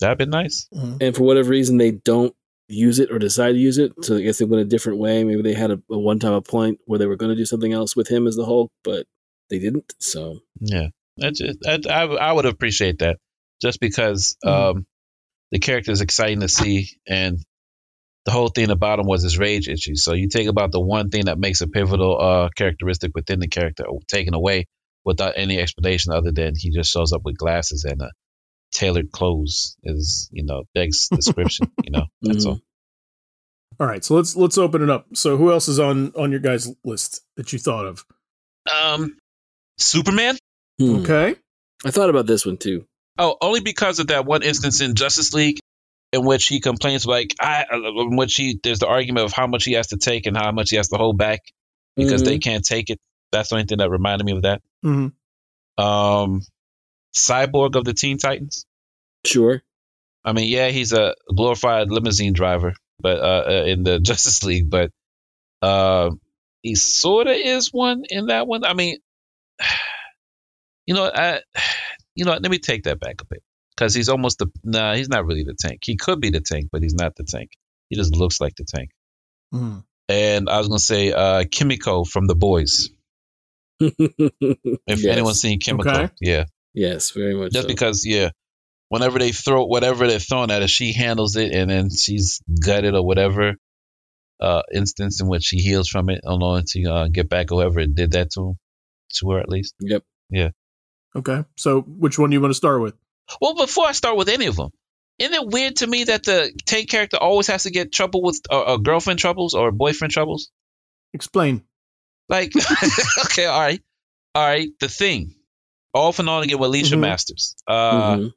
That'd been nice. Mhm. and for whatever reason they don't use it or decide to use it. So I guess they went a different way. Maybe they had a, a one time a point where they were going to do something else with him as the Hulk, but they didn't. So Yeah, that's just, that, I I would appreciate that just because Mhm. um, the character is exciting to see, and the whole thing about him was his rage issue. So you take about the one thing that makes a pivotal uh, characteristic within the character taken away without any explanation other than he just shows up with glasses and uh, tailored clothes is you know begs *laughs* description. you know that's all. All right, so let's let's open it up. So who else is on on your guys' list that you thought of? Um, Superman. hmm. Okay. I thought about this one too. Oh, only because of that one instance in Justice League in which he complains like I in which he there's the argument of how much he has to take and how much he has to hold back because mm-hmm. they can't take it. That's the only thing that reminded me of that. Mm-hmm. Um, Cyborg of the Teen Titans. Sure. I mean, yeah, he's a glorified limousine driver, but uh, uh in the *laughs* Justice League, but uh, he sort of is one in that one. I mean, *sighs* you know, I, *sighs* you know, let me take that back a bit because he's almost the. Nah, he's not really the tank. He could be the tank, but he's not the tank. He just looks like the tank. Mm. And I was gonna say uh, Kimiko from The Boys. *laughs* if yes. anyone's seen Kimiko, okay. yeah, yes, very much. Just so. because, yeah, whenever they throw whatever they're throwing at her, she handles it, and then she's gutted or whatever. Uh, instance in which she heals from it, only to uh, get back whoever did that to to her at least. Yep. Yeah. Okay. So, which one do you want to start with? Well, before I start with any of them, isn't it weird to me that the tank character always has to get trouble with uh, uh, girlfriend troubles or boyfriend troubles? Explain. Like, *laughs* okay, all right, all right. The thing, off and on again with Alicia mm-hmm. Masters, uh, mm-hmm.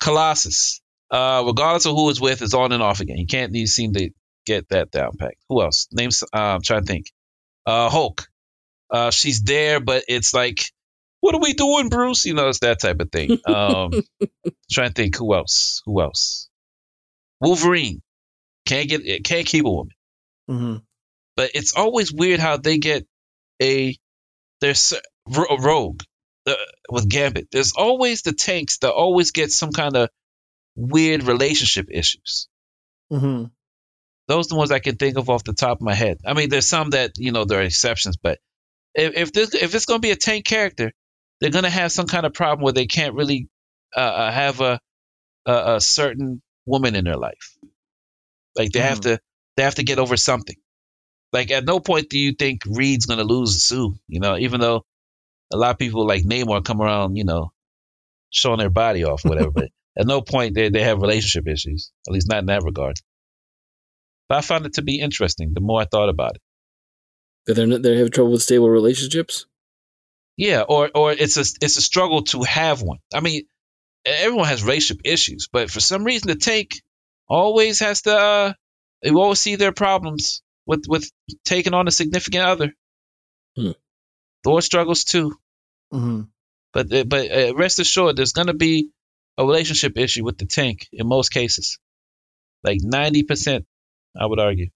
Colossus. Uh, regardless of who it's with, is on and off again. You can't you seem to get that down packed. Who else? Names. Uh, I'm trying to think. Uh, Hulk. Uh, she's there, but it's like what are we doing, Bruce? You know, it's that type of thing. Um, *laughs* trying to think who else? Who else? Wolverine can't get can't keep a woman. Mm-hmm. But it's always weird how they get a there's a rogue uh, with Gambit. There's always the tanks that always get some kind of weird relationship issues. Mm-hmm. Those are the ones I can think of off the top of my head. I mean, there's some that you know there are exceptions, but if if, this, if it's going to be a tank character, they're going to have some kind of problem where they can't really uh, uh, have a, a, a certain woman in their life. Like they mm. have to they have to get over something. Like at no point do you think Reed's going to lose Sue. You know, even though a lot of people like Namor come around, you know, showing their body off, whatever. but *laughs* at no point they they have relationship issues. At least not in that regard. But I found it to be interesting. The more I thought about it, that they're not, they have trouble with stable relationships. Yeah, or or it's a it's a struggle to have one. I mean, everyone has relationship issues, but for some reason the tank always has to uh they always see their problems with with taking on a significant other. Hmm. Thor struggles too. Mm-hmm. But uh, but uh, rest assured, there's gonna be a relationship issue with the tank in most cases, like ninety percent, I would argue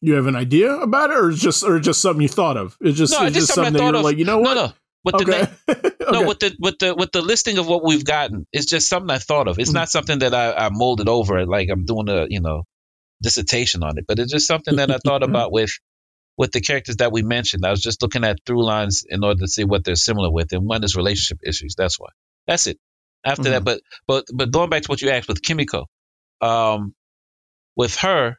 you have an idea about it, or just or just something you thought of? It's just, no, it's just, just something, something that you're of. like, you know what? No, no with okay. the *laughs* no with the with the with the listing of what we've gotten, it's just something I thought of. It's mm-hmm. not something that I, I molded over like I'm doing a you know dissertation on it, but it's just something that I thought about with with the characters that we mentioned. I was just looking at through lines in order to see what they're similar with, and one is relationship issues. That's why. That's it. After mm-hmm. that, but but but going back to what you asked with Kimiko, um, with her,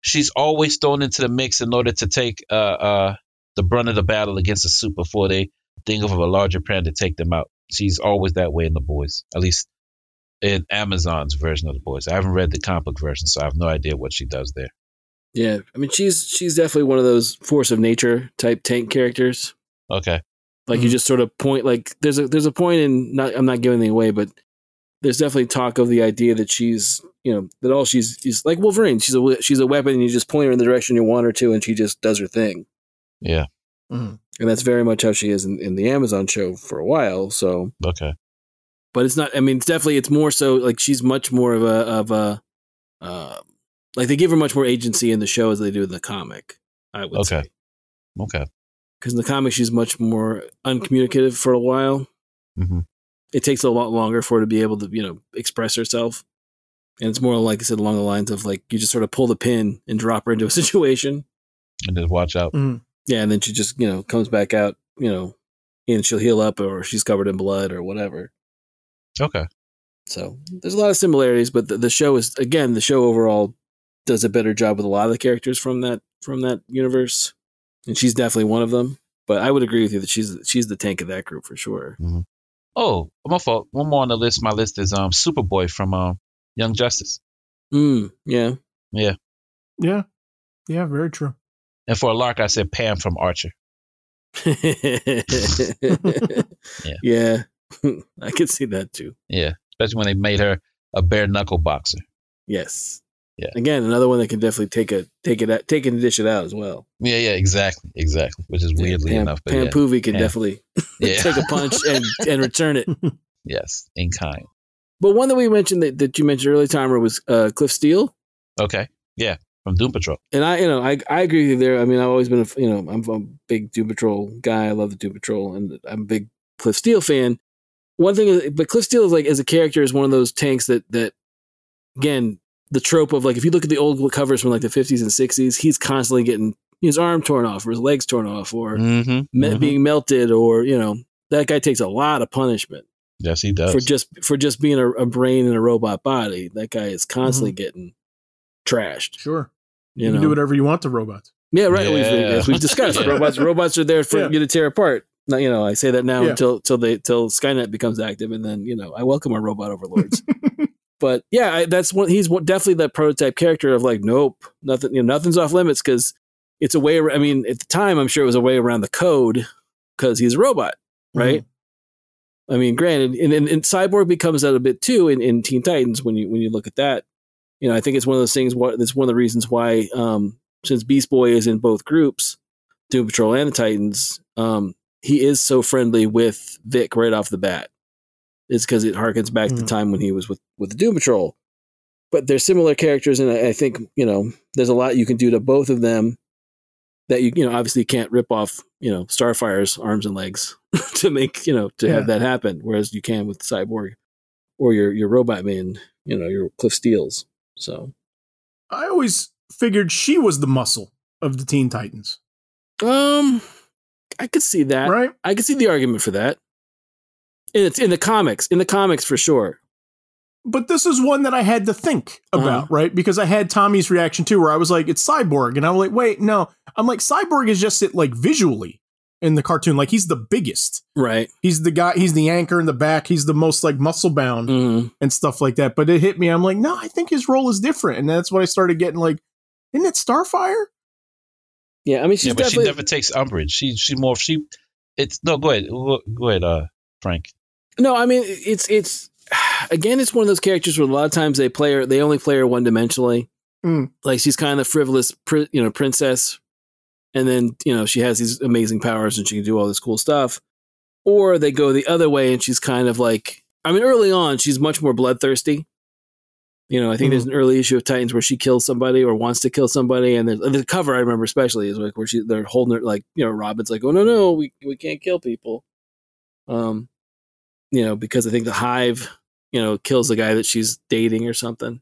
she's always thrown into the mix in order to take uh uh the brunt of the battle against the suit before they think of a larger plan to take them out. She's always that way in the boys, at least in Amazon's version of the boys. I haven't read the comic book version, so I have no idea what she does there. Yeah, I mean she's she's definitely one of those force of nature type tank characters. Okay. Like mm-hmm. you just sort of point like there's a there's a point in not I'm not giving anything away, but there's definitely talk of the idea that she's you know that all she's is like Wolverine. She's a she's a weapon, and you just point her in the direction you want her to, and she just does her thing. Yeah. Mm-hmm and that's very much how she is in, in the Amazon show for a while. So okay, but it's not. I mean, it's definitely it's more so like she's much more of a of a uh, like they give her much more agency in the show as they do in the comic. I would okay. say. Okay. Because in the comic, she's much more uncommunicative for a while. Mm-hmm. It takes a lot longer for her to be able to, you know, express herself. And it's more like I said, along the lines of like you just sort of pull the pin and drop her into a *laughs* situation, and just watch out. Mm-hmm. Yeah, and then she just, you know, comes back out, you know, and she'll heal up or she's covered in blood or whatever. Okay. So there's a lot of similarities, but the, the show is again the show overall does a better job with a lot of the characters from that from that universe, and she's definitely one of them. But I would agree with you that she's she's the tank of that group for sure. Mm-hmm. Oh, my fault. One more on the list. My list is um Superboy from um Young Justice. Mm, yeah. Yeah. Yeah. Yeah. Very true. And for a lark, I said Pam from Archer. *laughs* yeah. yeah. *laughs* I could see that too. Yeah. Especially when they made her a bare knuckle boxer. Yes. Yeah. Again, another one that can definitely take a take it out, take and dish it out as well. Yeah, yeah, exactly, exactly. Which is weirdly Pam, enough, but Pam yeah. Poovey can Yeah. definitely *laughs* Yeah. take a punch and, and return it. yes, in kind. But one that we mentioned that, that you mentioned earlier, Timer, was uh, Cliff Steele. Okay, yeah, from Doom Patrol. And I, you know, I, I agree with you there. I mean, I've always been, a, you know, I'm a big Doom Patrol guy. I love the Doom Patrol, and I'm a big Cliff Steele fan. One thing, is, but Cliff Steele is like as a character is one of those tanks that that, again, the trope of like if you look at the old covers from like the 50s and 60s, he's constantly getting his arm torn off or his legs torn off or Mm-hmm. me- being melted or you know that guy takes a lot of punishment Yes, he does. for just for just being a, a brain in a robot body. That guy is constantly getting trashed. Sure. You, You, know, can do whatever you want to robots. Yeah, right. We've, as we've discussed, *laughs* robots robots are there for Yeah. you to tear apart. Now, you know, I say that now Yeah. until until they till Skynet becomes active, and then you know, I welcome our robot overlords. *laughs* but yeah, I, that's one. He's one, definitely that prototype character of like, nope, nothing. You know, nothing's off limits because it's a way. ar- I mean, at the time, I'm sure it was a way around the code because he's a robot, mm-hmm. right? I mean, granted, and, and, and Cyborg becomes that a bit too in, in Teen Titans when you when you look at that. You know, I think it's one of those things. What that's one of the reasons why, um, since Beast Boy is in both groups, Doom Patrol and the Titans, um, he is so friendly with Vic right off the bat. It's because it harkens back to the Mhm. time when he was with with the Doom Patrol. But they're similar characters, and I, I think you know there's a lot you can do to both of them that you you know obviously can't rip off you know Starfire's arms and legs *laughs* to make you know to Yeah. have that happen, whereas you can with Cyborg or your your Robot Man, you know your Cliff Steeles. So I always figured she was the muscle of the Teen Titans, um, I could see that. right? I could see the argument for that. And it's in the comics, in the comics for sure. But this is one that I had to think Uh-huh. about, right? Because I had Tommy's reaction too, where I was like, "It's Cyborg," and I'm like, "Wait, no." I'm like, Cyborg is just it, like visually in the cartoon, like he's the biggest. Right. He's the guy. He's the anchor in the back. He's the most like muscle bound hmm and stuff like that. But it hit me. I'm like, no, I think his role is different, and that's what I started getting. Like, isn't it Starfire? Yeah. I mean, she's yeah, but she never takes umbrage. She she more she. It's no. Go ahead. Go, go ahead, uh, Frank. No, I mean it's it's *sighs* again it's one of those characters where a lot of times they play her they only play her one dimensionally. Mm. Like she's kind of the frivolous, you know, princess, and then you know she has these amazing powers and she can do all this cool stuff. Or they go the other way and she's kind of like I mean early on she's much more bloodthirsty. You know, I think there's an early issue of Titans where she kills somebody or wants to kill somebody, and the cover I remember especially is like where she they're holding her like you know Robin's like oh no no we we can't kill people, um, you know because I think the Hive you know kills the guy that she's dating or something,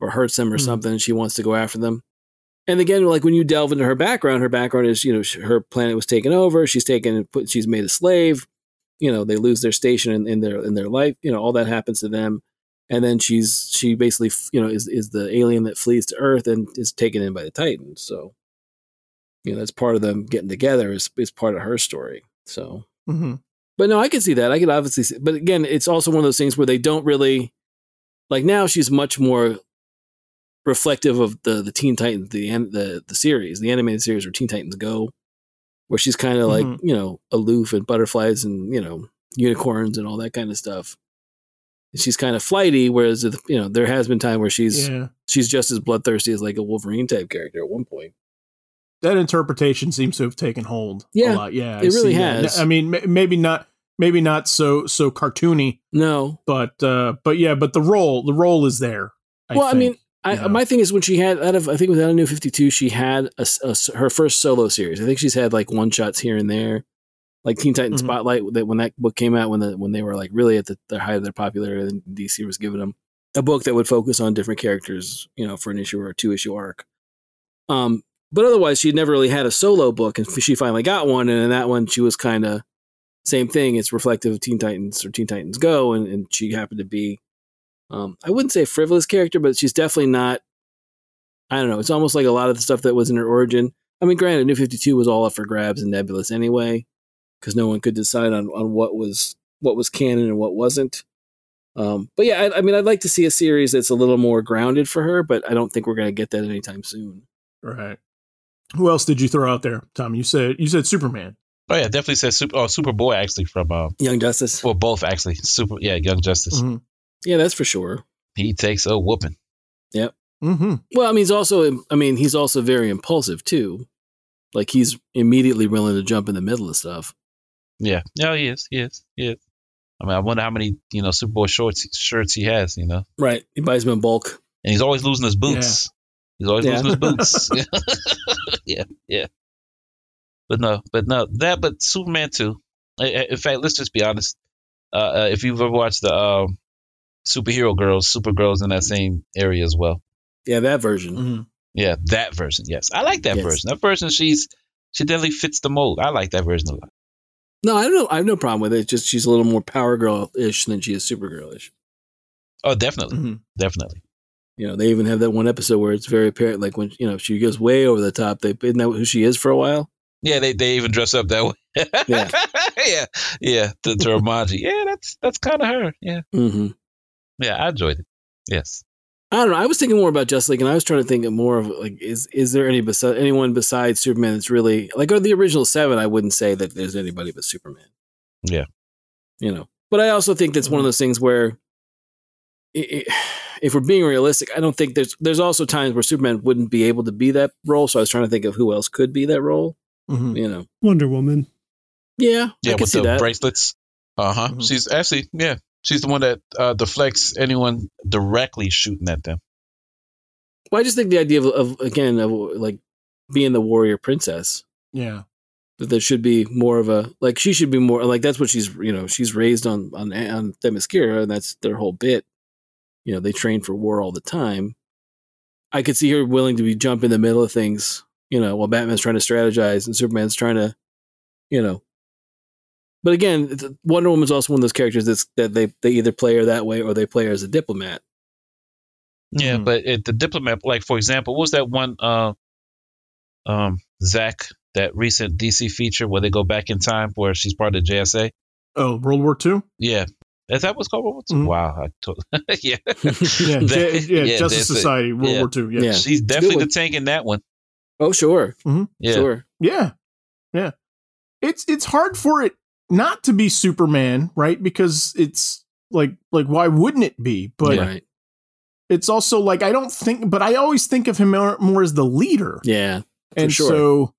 or hurts him or Hmm. something, and she wants to go after them. And again, like when you delve into her background, her background is you know her planet was taken over, she's taken and put, she's made a slave, you know they lose their station in, in their in their life, you know all that happens to them and then she's she basically you know is is the alien that flees to Earth and is taken in by the Titans. So you know that's part of them getting together is is part of her story. So, Mm-hmm. but no, I can see that. I can obviously, see, but again, it's also one of those things where they don't really like now. She's much more reflective of the the Teen Titans, the the the series, the animated series where Teen Titans Go, where she's kind of like Mhm. you know aloof and butterflies and you know unicorns and all that kind of stuff. She's kind of flighty, whereas you know there has been time where she's Yeah, she's just as bloodthirsty as like a Wolverine type character at one point. that interpretation seems to have taken hold. Yeah, a lot. yeah, it really see that. has. I mean, maybe not, maybe not so so cartoony, No, but uh, but yeah, but the role the role is there. I well, I mean, I, my thing is when she had out of I think with out of New Fifty Two, she had a a her first solo series. I think she's had like one shots here and there, like Teen Titan Mhm. Spotlight. That when that book came out, when the when they were like really at the, the height of their popularity, and DC was giving them a book that would focus on different characters, you know, for an issue or a two issue arc. Um, but otherwise, she'd never really had a solo book, and she finally got one. And in that one, she was kind of same thing. It's reflective of Teen Titans or Teen Titans Go, and, and she happened to be, um, I wouldn't say a frivolous character, but she's definitely not. I don't know. It's almost like a lot of the stuff that was in her origin. I mean, granted, New Fifty Two was all up for grabs and nebulous anyway, because no one could decide on on what was what was canon and what wasn't. Um, but yeah, I, I mean, I'd like to see a series that's a little more grounded for her, but I don't think we're going to get that anytime soon. right. Who else did you throw out there, Tom? You said you said Superman. Oh yeah, definitely says super. Oh, Superboy actually from. Uh, Young Justice. well, both actually. Super. Yeah, Young Justice. Mhm. Yeah, that's for sure. He takes a whooping. Yep. Mm-hmm. Well, I mean, he's also, I mean, he's also very impulsive too. Like he's immediately willing to jump in the middle of stuff. Yeah, yeah, he is, he is, he is. I mean, I wonder how many you know Superboy shorts shirts he has. You know, Right. He buys them in bulk. and he's always losing his boots. He's always Yeah. losing his boots. *laughs* *laughs* yeah, yeah. But no, but no, that but Superman too. I- I- In fact, let's just be honest. Uh, uh, if you've ever watched the um, superhero girls, Supergirls in that same area as well. Yeah, that version. Mm-hmm. Yeah, that version. Yes, I like that Yes. version. That version, she's she definitely fits the mold. I like that version a lot. No, I don't know. I have no problem with it. It's just she's a little more Power Girl ish than she is Supergirl ish. Oh, definitely, Mm-hmm. definitely. You know, they even have that one episode where it's very apparent, like when you know she goes way over the top. They isn't that who she is for a while? Yeah, they, they even dress up that way. Yeah. *laughs* yeah, yeah. To, to Romanji. Yeah, that's that's kind of her. Yeah, Mm-hmm. Yeah. I enjoyed it. Yes. I don't know. I was thinking more about Justice League, and I was trying to think of more of like, is is there any besi- anyone besides Superman that's really like, or the original seven? I wouldn't say that there's anybody but Superman. Yeah. you know. But I also think that's one of those things where, i i if we're being realistic, I don't think there's there's also times where Superman wouldn't be able to be that role. So I was trying to think of who else could be that role. Mm-hmm. You know, Wonder Woman. yeah, Yeah, I with see the that. bracelets. Uh huh. Mhm. She's actually yeah. She's the one that uh, deflects anyone directly shooting at them. Well, I just think the idea of, of again of like being the warrior princess Yeah. that there should be more of a like she should be more like that's what she's you know she's raised on on on Themyscira and that's their whole bit. You know they train for war all the time. I could see her willing to be jump in the middle of things. You know, while Batman's trying to strategize and Superman's trying to, you know. But again, it's- Wonder Woman's also one of those characters that's that they they either play her that way or they play her as a diplomat. Yeah, Mhm. but it, the diplomat, like for example, what was that one? Uh, um, Zach, that recent DC feature where they go back in time, where she's part of the JSA. Oh, World War II. Yeah, is that what's called? World War II? Mhm. Wow, I told, *laughs* *laughs* yeah, Yeah, *laughs* That- J- yeah, yeah, Justice. Society, World Yeah. War II. Yeah. Yeah. she's definitely the tank in that one. Oh sure, Yeah, sure. Yeah. Yeah. It's it's hard for it not to be Superman, right? Because it's like like why wouldn't it be? But right. it's also like I don't think but I always think of him more, more as the leader. Yeah. For and sure. so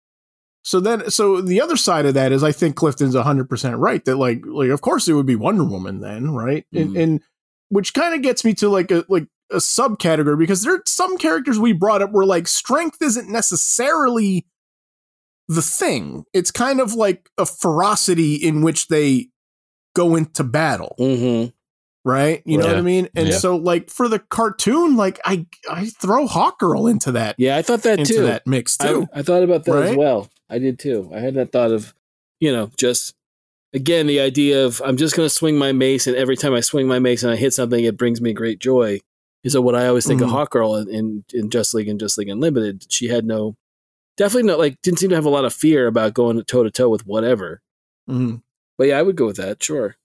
so then so the other side of that is I think Clifton's 100% right that like like of course it would be Wonder Woman then, right? And Mhm. and which kind of gets me to like a like a subcategory because there are some characters we brought up where like strength isn't necessarily the thing. It's kind of like a ferocity in which they go into battle, Mm-hmm. right? You know what I mean? And Yeah. so like for the cartoon, like I I throw Hawkgirl into that Yeah, I thought that into too. that mix too. I, I thought about that as well. I did too. I had that thought of, you know, just again the idea of I'm just going to swing my mace, and every time I swing my mace and I hit something, it brings me great joy. Is what I always think Mhm. of Hawkgirl in, in in Justice League and Justice League Unlimited. She had no, definitely not like didn't seem to have a lot of fear about going toe to toe with whatever. Mhm. But yeah, I would go with that. Sure.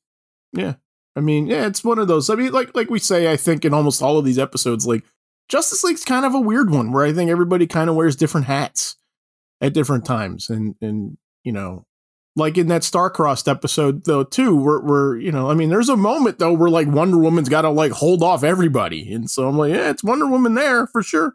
Yeah. I mean, yeah, it's one of those. I mean, like like we say, I think in almost all of these episodes, like Justice League's kind of a weird one where I think everybody kind of wears different hats at different times, and and you know, like in that Starcrossed episode though too, where where you know, I mean, there's a moment though where like Wonder Woman's got to like hold off everybody, and so I'm like, yeah, it's Wonder Woman there for sure.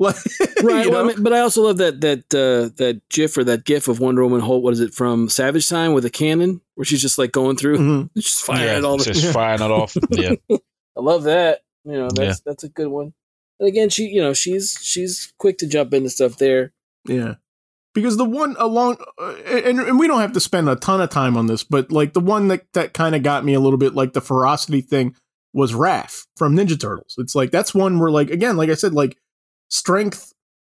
Like, *laughs* Right. well, I mean, but I also love that that uh, that GIF or that GIF of Wonder Woman. Holt. what is it from Savage Time with a cannon where she's just like going through, Mhm. *laughs* just firing yeah, at all the just *laughs* Yeah. firing it off. Yeah, I love that. You know, that's that's a good one. And again, she you know she's she's quick to jump into stuff there. Yeah. Because the one along, uh, and, and we don't have to spend a ton of time on this, but like the one that, that kind of got me a little bit like the ferocity thing was Raph from Ninja Turtles. It's like, that's one where, like, again, like I said, like strength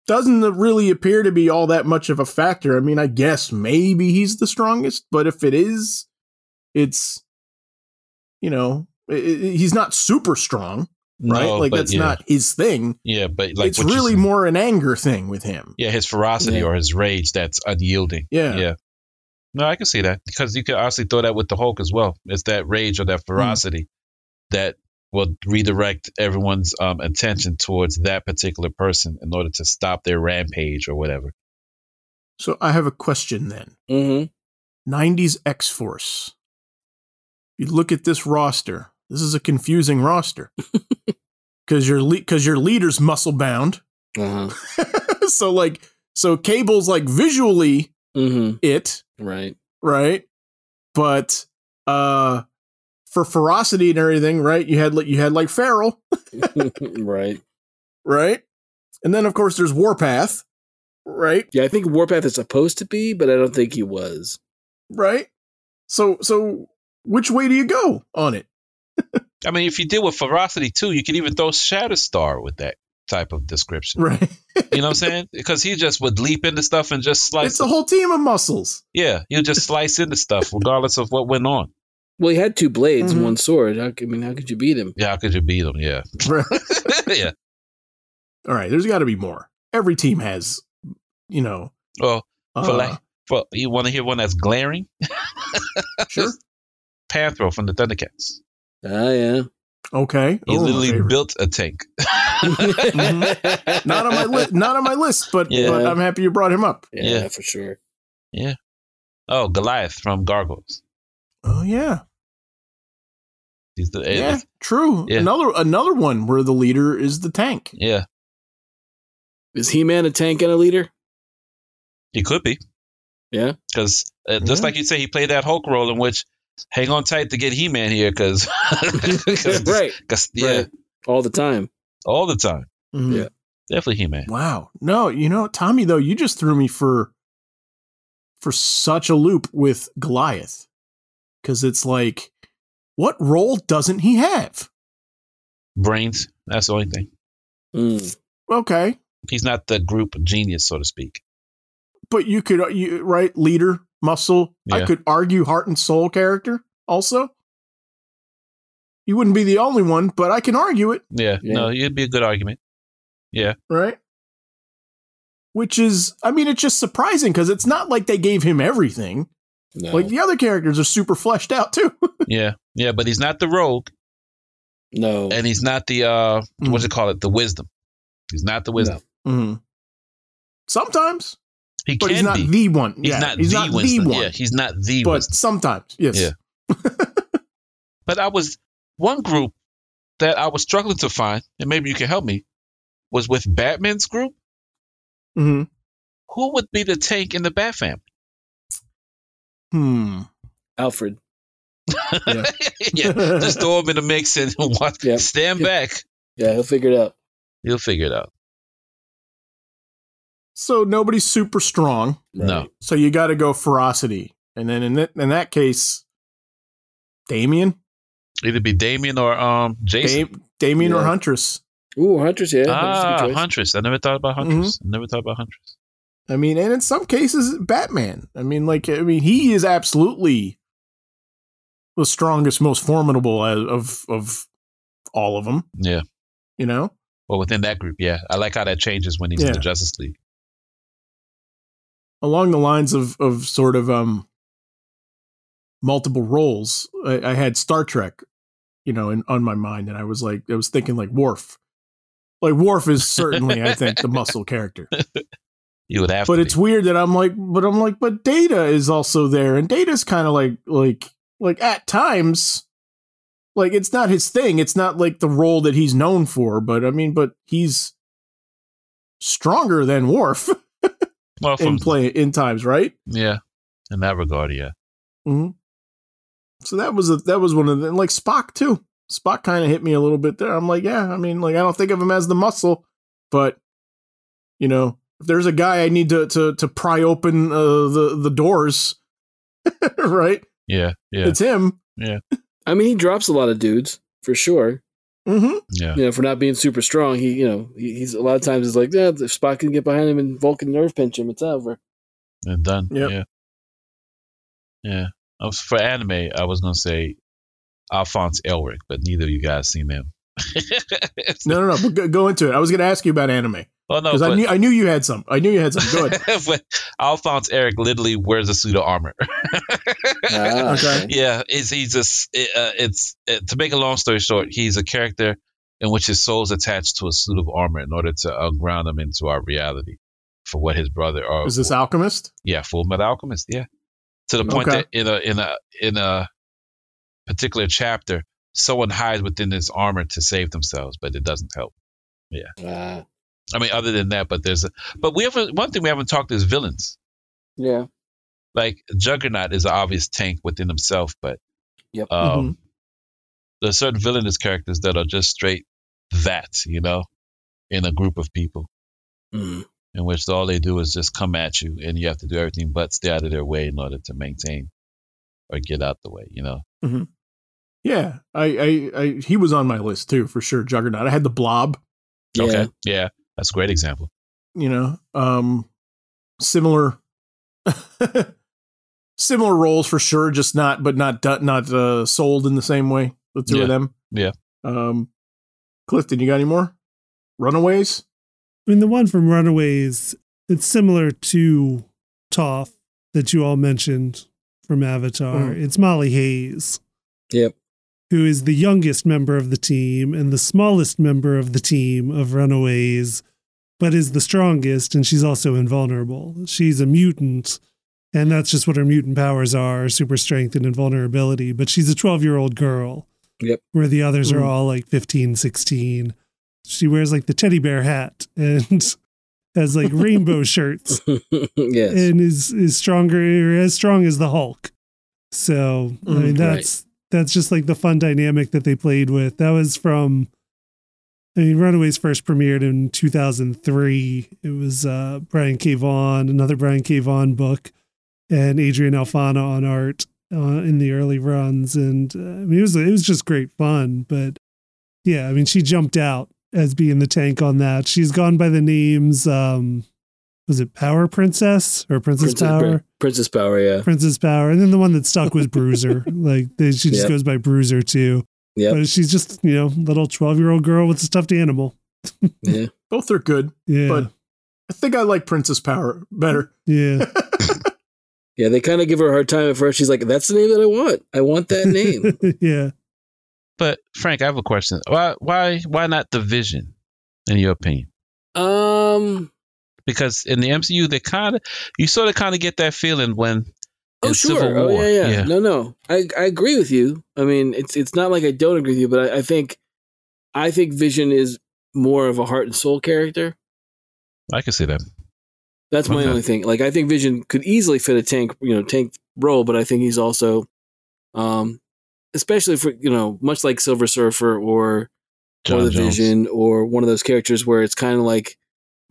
doesn't really appear to be all that much of a factor. I mean, I guess maybe he's the strongest, but if it is, it's, you know, i i he's not super strong, right? No, like, that's yeah. not his thing. Yeah, but like it's really more an anger thing with him. Yeah, his ferocity Yeah. or his rage that's unyielding. Yeah. Yeah. No, I can see that because you could honestly throw that with the Hulk as well. It's that rage or Hmm. that ferocity that will redirect everyone's um, attention towards that particular person in order to stop their rampage or whatever. So I have a question then. Mm-hmm. 90s X Force. You look at this roster. This is a confusing roster. *laughs* Because because your because your leader's muscle bound. Uh-huh. *laughs* so like so Cable's like visually Mm-hmm. it, Right. right? But uh for ferocity and everything, right? You had like you had like Feral, *laughs* right. right? And then of course there's Warpath, right? Yeah, I think Warpath is supposed to be, but I don't think he was. Right? So so which way do you go on it? I mean, if you deal with ferocity too, you could even throw Shatterstar with that type of description. Right? You know what I'm saying? *laughs* Because he just would leap into stuff and just slice. it's a whole team of muscles. yeah, he'll just slice into stuff regardless of what went on. Well, he had two blades Mhm. and one sword. How, c- I mean, how could you beat him? Yeah, how could you beat him? Yeah, *laughs* *laughs* yeah. All right, there's got to be more. Every team has, you know. Well, Uh, for like, for you want to hear one that's glaring? *laughs* sure. Panthro from the Thundercats. Ah, yeah. Okay. He Oh, my literally built a tank. Mm-hmm. not on my list. Not on my list, but, Yeah. but I'm happy you brought him up. yeah, Yeah. for sure. Yeah. Oh, Goliath from Gargoyles. Oh yeah, He's the yeah, true. Yeah. Another another one where the leader is the tank. yeah. Is He Man a tank and a leader? He could be. Yeah. Because uh, just Yeah. like you say, he played that Hulk role in which hang on tight to get He Man here because. *laughs* right. yeah. Right. All the time. All the time. Mhm. Yeah. Definitely He Man. Wow. No, you know, Tommy though, you just threw me for for such a loop with Goliath. Cuz it's like what role doesn't he have? Brains. That's the only thing. Mm. Okay. He's not the group genius, so to speak. But you could uh, you right leader, muscle. I could argue heart and soul character also. You wouldn't be the only one, but I can argue it. Yeah. Yeah. No, it'd be a good argument. Yeah. right? Which is, I mean, it's just surprising because it's not like they gave him everything. No. Like the other characters are super fleshed out too. *laughs* Yeah. Yeah. But he's not the rogue no. and he's not the, uh, Mm. what's it called? It? The wisdom. He's not the wisdom. Mhm. Sometimes, He but can he's not be. the one. He's yeah, not he's the not wisdom. the one. Yeah. He's not the one. but wisdom. sometimes, yes. Yeah. *laughs* But I was one group that I was struggling to find, and maybe you can help me, was with Batman's group. Mm-hmm. Who would be the tank in the Bat family? Hmm. Alfred. *laughs* Yeah. *laughs* yeah, just throw him in the mix and *laughs* watch, Yep. stand Yep. back. Yeah, he'll figure it out. He'll figure it out. So nobody's super strong. No. So you got to go ferocity, and then in that in that case, Damien, Either be Damien or um Jason. Dam- Damien or Huntress. Ooh, Huntress, yeah. Huntress is a ah. Huntress. I never thought about Huntress. I never thought about Huntress. I mean, and in some cases, Batman. I mean, like, I mean, he is absolutely the strongest, most formidable of of, all of them. Yeah. You know, Well, within that group, yeah. I like how that changes when he's in the Justice League. along the lines of of sort of um multiple roles. I, I had Star Trek, you know, in on my mind, and I was like, I was thinking like Worf. Like Worf is certainly, I think, the *laughs* muscle character. You would have but it's be. weird that I'm like, but I'm like, but Data is also there, and Data's kind of like, like, like at times, like it's not his thing. It's not like the role that he's known for. But I mean, but he's stronger than Worf *laughs* well, in play in times, right? yeah, in that regard, yeah. mm-hmm. So that was a, that was one of the like Spock too. Spock kind of hit me a little bit there. I'm like, yeah, I mean, like I don't think of him as the muscle, but you know, if there's a guy I need to to to pry open uh, the the doors, *laughs* right? Yeah, yeah, It's him. Yeah, I mean, he drops a lot of dudes for sure. hmm yeah. You know, for not being super strong, he, you know, he, he's a lot of times it's like, yeah, if Spock can get behind him and Vulcan nerve pinch him, it's over. And done. Yep. Yeah. Yeah. I was, for anime, I was gonna say Alphonse Elric, but neither of you guys seen him. *laughs* No, no, no. But go, go into it. I was going to ask you about anime oh no, because I knew I knew you had some. I knew you had some. Good. *laughs* but Alphonse Elric literally wears a suit of armor. Ah, *laughs* Okay. yeah, it's he's just it, uh, it's it, to make a long story short, he's a character in which his soul is attached to a suit of armor in order to uh, ground him into our reality for what his brother or Is this Alchemist? yeah, Full Metal Alchemist, yeah. To the point Okay. that in a in a in a particular chapter, someone hides within this armor to save themselves, but it doesn't help. Yeah. Uh, I mean, other than that, but there's a, but we haven't, one thing we haven't talked is villains. yeah. Like Juggernaut is an obvious tank within himself, but Yep. um, Mhm. there's certain villainous characters that are just straight that, you know, in a group of people Mm. in which all they do is just come at you and you have to do everything but stay out of their way in order to maintain or get out the way, you know. Yeah, I, I, I, he was on my list too for sure. Juggernaut. I had the Blob. Yeah. Okay. Yeah. That's a great example. You know, um, similar, *laughs* similar roles for sure. Just not, but not not uh, sold in the same way. The two Yeah. of them. Yeah. Um, Clifton, you got any more? Runaways. I mean, the one from Runaways, it's similar to Toph that you all mentioned from Avatar. Mm. It's Molly Hayes. Yep. Who is the youngest member of the team and the smallest member of the team of Runaways, but is the strongest, and she's also invulnerable. She's a mutant, and that's just what her mutant powers are super strength and invulnerability. But she's a 12 year old girl. Yep. Where the others are Mm. all like 15, 16. She wears like the teddy bear hat *laughs* and has like rainbow *laughs* shirts yes. and is is stronger or as strong as the Hulk. So I Mm, mean that's that's just like the fun dynamic that they played with. That was from I mean Runaways first premiered in 2003. It was uh Brian K. Vaughan, another Brian K. Vaughan book, and Adrian Alphona on art uh, in the early runs, and uh, I mean it was it was just great fun. But yeah, I mean she jumped out as being the tank on that. She's gone by the names. um was it Power Princess or Princess, Princess Power? Pri- Princess Power, yeah. Princess Power, and then the one that stuck was Bruiser. *laughs* like they, she just Yep. goes by Bruiser too. Yeah, But she's just you know little twelve year old girl with a stuffed animal. *laughs* Yeah. Both are good, Yeah, but I think I like Princess Power better. yeah, *laughs* Yeah, they kind of give her a hard time at first. She's like, that's the name that I want. I want that name. yeah. But Frank, I have a question. Why why why not the vision, in your opinion? um, Because in the MCU, they kind of you sort of kind of get that feeling when oh, sure. Civil Oh, War. yeah, yeah, No, no. I, I agree with you. I mean, it's it's not like I don't agree with you, but I, I think I think Vision is more of a heart and soul character. I can see that. That's my Okay. only thing. Like I think Vision could easily fit a tank, you know, tank role, but I think he's also, um, especially for you know, much like Silver Surfer or John or the Jones. Vision or one of those characters where it's kind of like,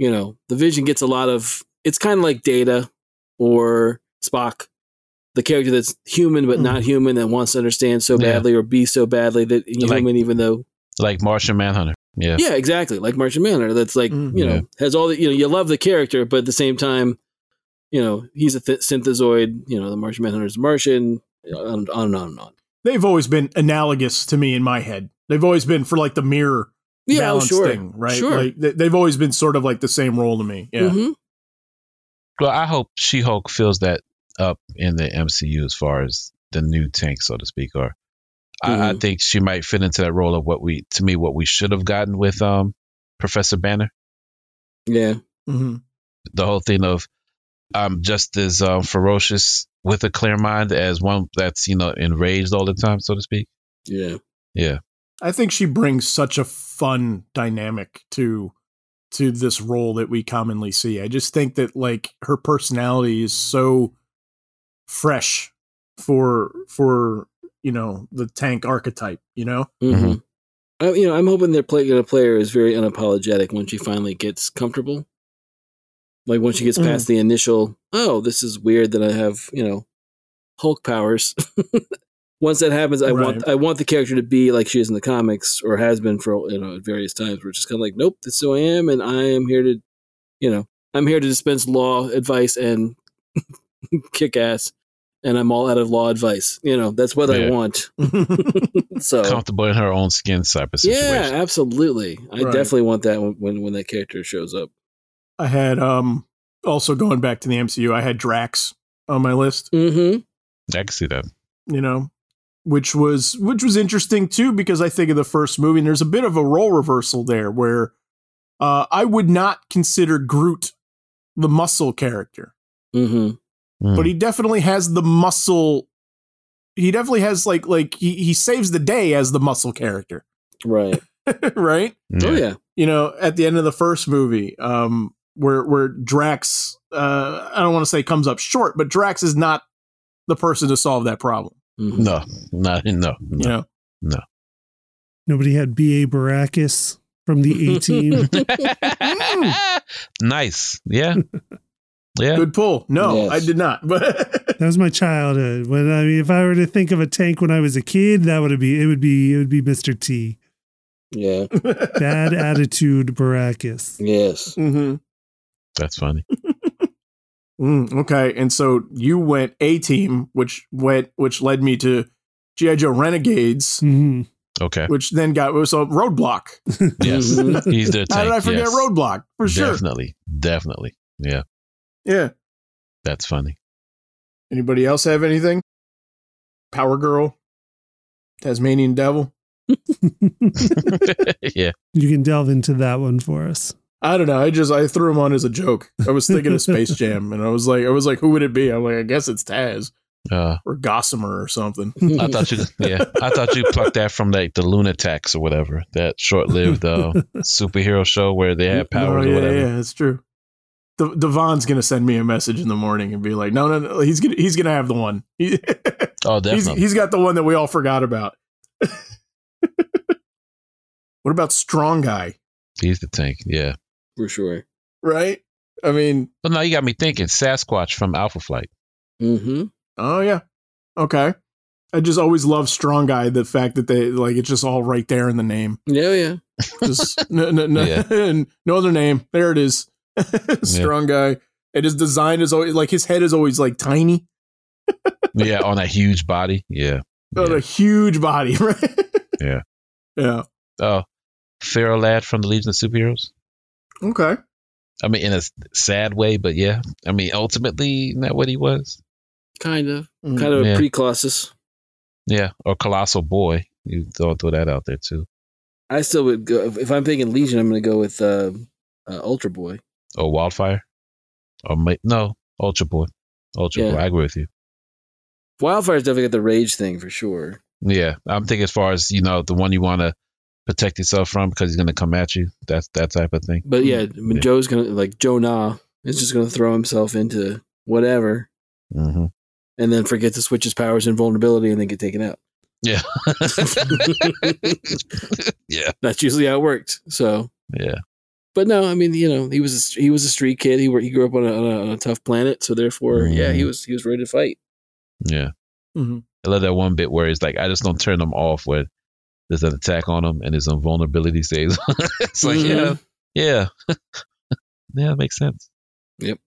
you know, the Vision gets a lot of. It's kind of like Data or Spock, the character that's human but not human that wants to understand so Yeah. badly or be so badly that he's Like- human, even though like Martian Manhunter. Yeah. yeah, exactly. Like Martian Manhunter. That's like, Mm. you know, Yeah. has all the, you know, you love the character, but at the same time, you know, he's a th- synthezoid, you know, the Martian Manhunter's Martian, on, on and on and on. They've always been analogous to me in my head. They've always been for like the mirror Yeah, oh, balance sure. thing, right? Sure. Like they, they've always been sort of like the same role to me. Yeah. Mhm. Well, I hope She Hulk fills that up in the MCU as far as the new tank, so to speak. Or I, I Mhm. think she might fit into that role of what we, to me, what we should have gotten with um Professor Banner. Yeah. hmm The whole thing of I'm just as um, ferocious with a clear mind as one that's you know enraged all the time, so to speak. Yeah. Yeah, I think she brings such a fun dynamic to to this role that we commonly see. I just think that like her personality is so fresh for for you know the tank archetype. You know. hmm I, you know, I'm hoping that play, the player is very unapologetic when she finally gets comfortable. Like when she gets Mhm. past the initial, oh, this is weird that I have, you know, Hulk powers. *laughs* Once that happens, I want I want the character to be like she is in the comics or has been for you know at various times. We're just kind of like, nope, this is who I am, and I am here to, you know, I'm here to dispense law advice and *laughs* kick ass, and I'm all out of law advice. You know, that's what I want. *laughs* so comfortable in her own skin type of situation. yeah, absolutely. I Right. definitely want that when, when when that character shows up. I had um also going back to the MCU. I had Drax on my list. Mm-hmm. I can see that. you know which was which was interesting too because i think of the first movie and there's a bit of a role reversal there where uh i would not consider groot the muscle character Mm-hmm. Mm. but he definitely has the muscle he definitely has like like he he saves the day as the muscle character, right? *laughs* right? Yeah. Oh yeah. You know, at the end of the first movie, um, where where Drax, uh, I don't want to say comes up short, but Drax is not the person to solve that problem. Mm-hmm. No, not no, no, you know, no. Nobody had B.A. Baracus from the A team. *laughs* nice. Yeah. Yeah. Good pull. No, yes. I did not. But *laughs* that was my childhood. When I mean, if I were to think of a tank when I was a kid, that would be it. Would be it would be Mister T. Yeah. Bad attitude, Baracus. Yes. Mm-hmm. That's funny. Mm, okay, and so you went A team, which went, which led me to GI Joe Renegades. Mm-hmm. Okay. Which then got was a roadblock. *laughs* yes, he's the. How did I forget yes. roadblock for sure? Definitely, definitely. Yeah. Yeah. That's funny. Anybody else have anything? Power Girl, Tasmanian Devil. *laughs* *laughs* yeah. You can delve into that one for us. I don't know. I just I threw him on as a joke. I was thinking of Space Jam, and I was like, I was like, who would it be? I'm like, I guess it's Taz uh, or Gossamer or something. *laughs* I thought you, yeah, I thought you plucked that from like the Loonatics or whatever, that short-lived uh, *laughs* superhero show where they had powers oh, yeah, or whatever. Yeah, it's true. De- Devon's gonna send me a message in the morning and be like, no, no, no, he's gonna he's gonna have the one. *laughs* oh, definitely. He's, he's got the one that we all forgot about. what about Strong Guy? He's the tank, yeah, for sure. Right? I mean, well, now you got me thinking Sasquatch from Alpha Flight. Mm-hmm. Oh yeah. Okay. I just always love Strong Guy. The fact that they like it's just all right there in the name. Yeah, yeah. Just no, no, no, yeah. *laughs* no other name. There it is. *laughs* Strong yeah. Guy. And his design is always like his head is always like tiny. *laughs* yeah, on a huge body. Yeah. On yeah. a huge body, right? yeah. Yeah. Oh, Feral Lad from the Legion of Superheroes. Okay. I mean, in a sad way, but yeah. I mean, ultimately, isn't that what he was? Kind of. Mm. Kind of yeah. pre Colossus. Yeah. Or Colossal Boy. You throw, throw that out there, too. I still would go. If I'm thinking Legion, I'm going to go with uh, uh, Ultra Boy. Or Wildfire? Or No, Ultra Boy. Ultra yeah. Boy. I agree with you. Wildfire's definitely got the rage thing for sure. Yeah. I'm thinking as far as, you know, the one you want to protect yourself from because he's going to come at you. That's that type of thing. But yeah, yeah. Jo's going to, like, Jo Nah is just going to throw himself into whatever. Mm-hmm. And then forget to switch his powers and vulnerability and then get taken out. Yeah. *laughs* yeah. That's usually how it worked. So, yeah. But no, I mean, you know, he was a, he was a street kid. He he grew up on a, on a, on a tough planet, so therefore, mm. yeah, he was he was ready to fight. Yeah, mm-hmm. I love that one bit where it's like I just don't turn them off where there's an attack on him and his invulnerability stays. *laughs* it's like mm-hmm. yeah, yeah, *laughs* yeah, it makes sense. Yep.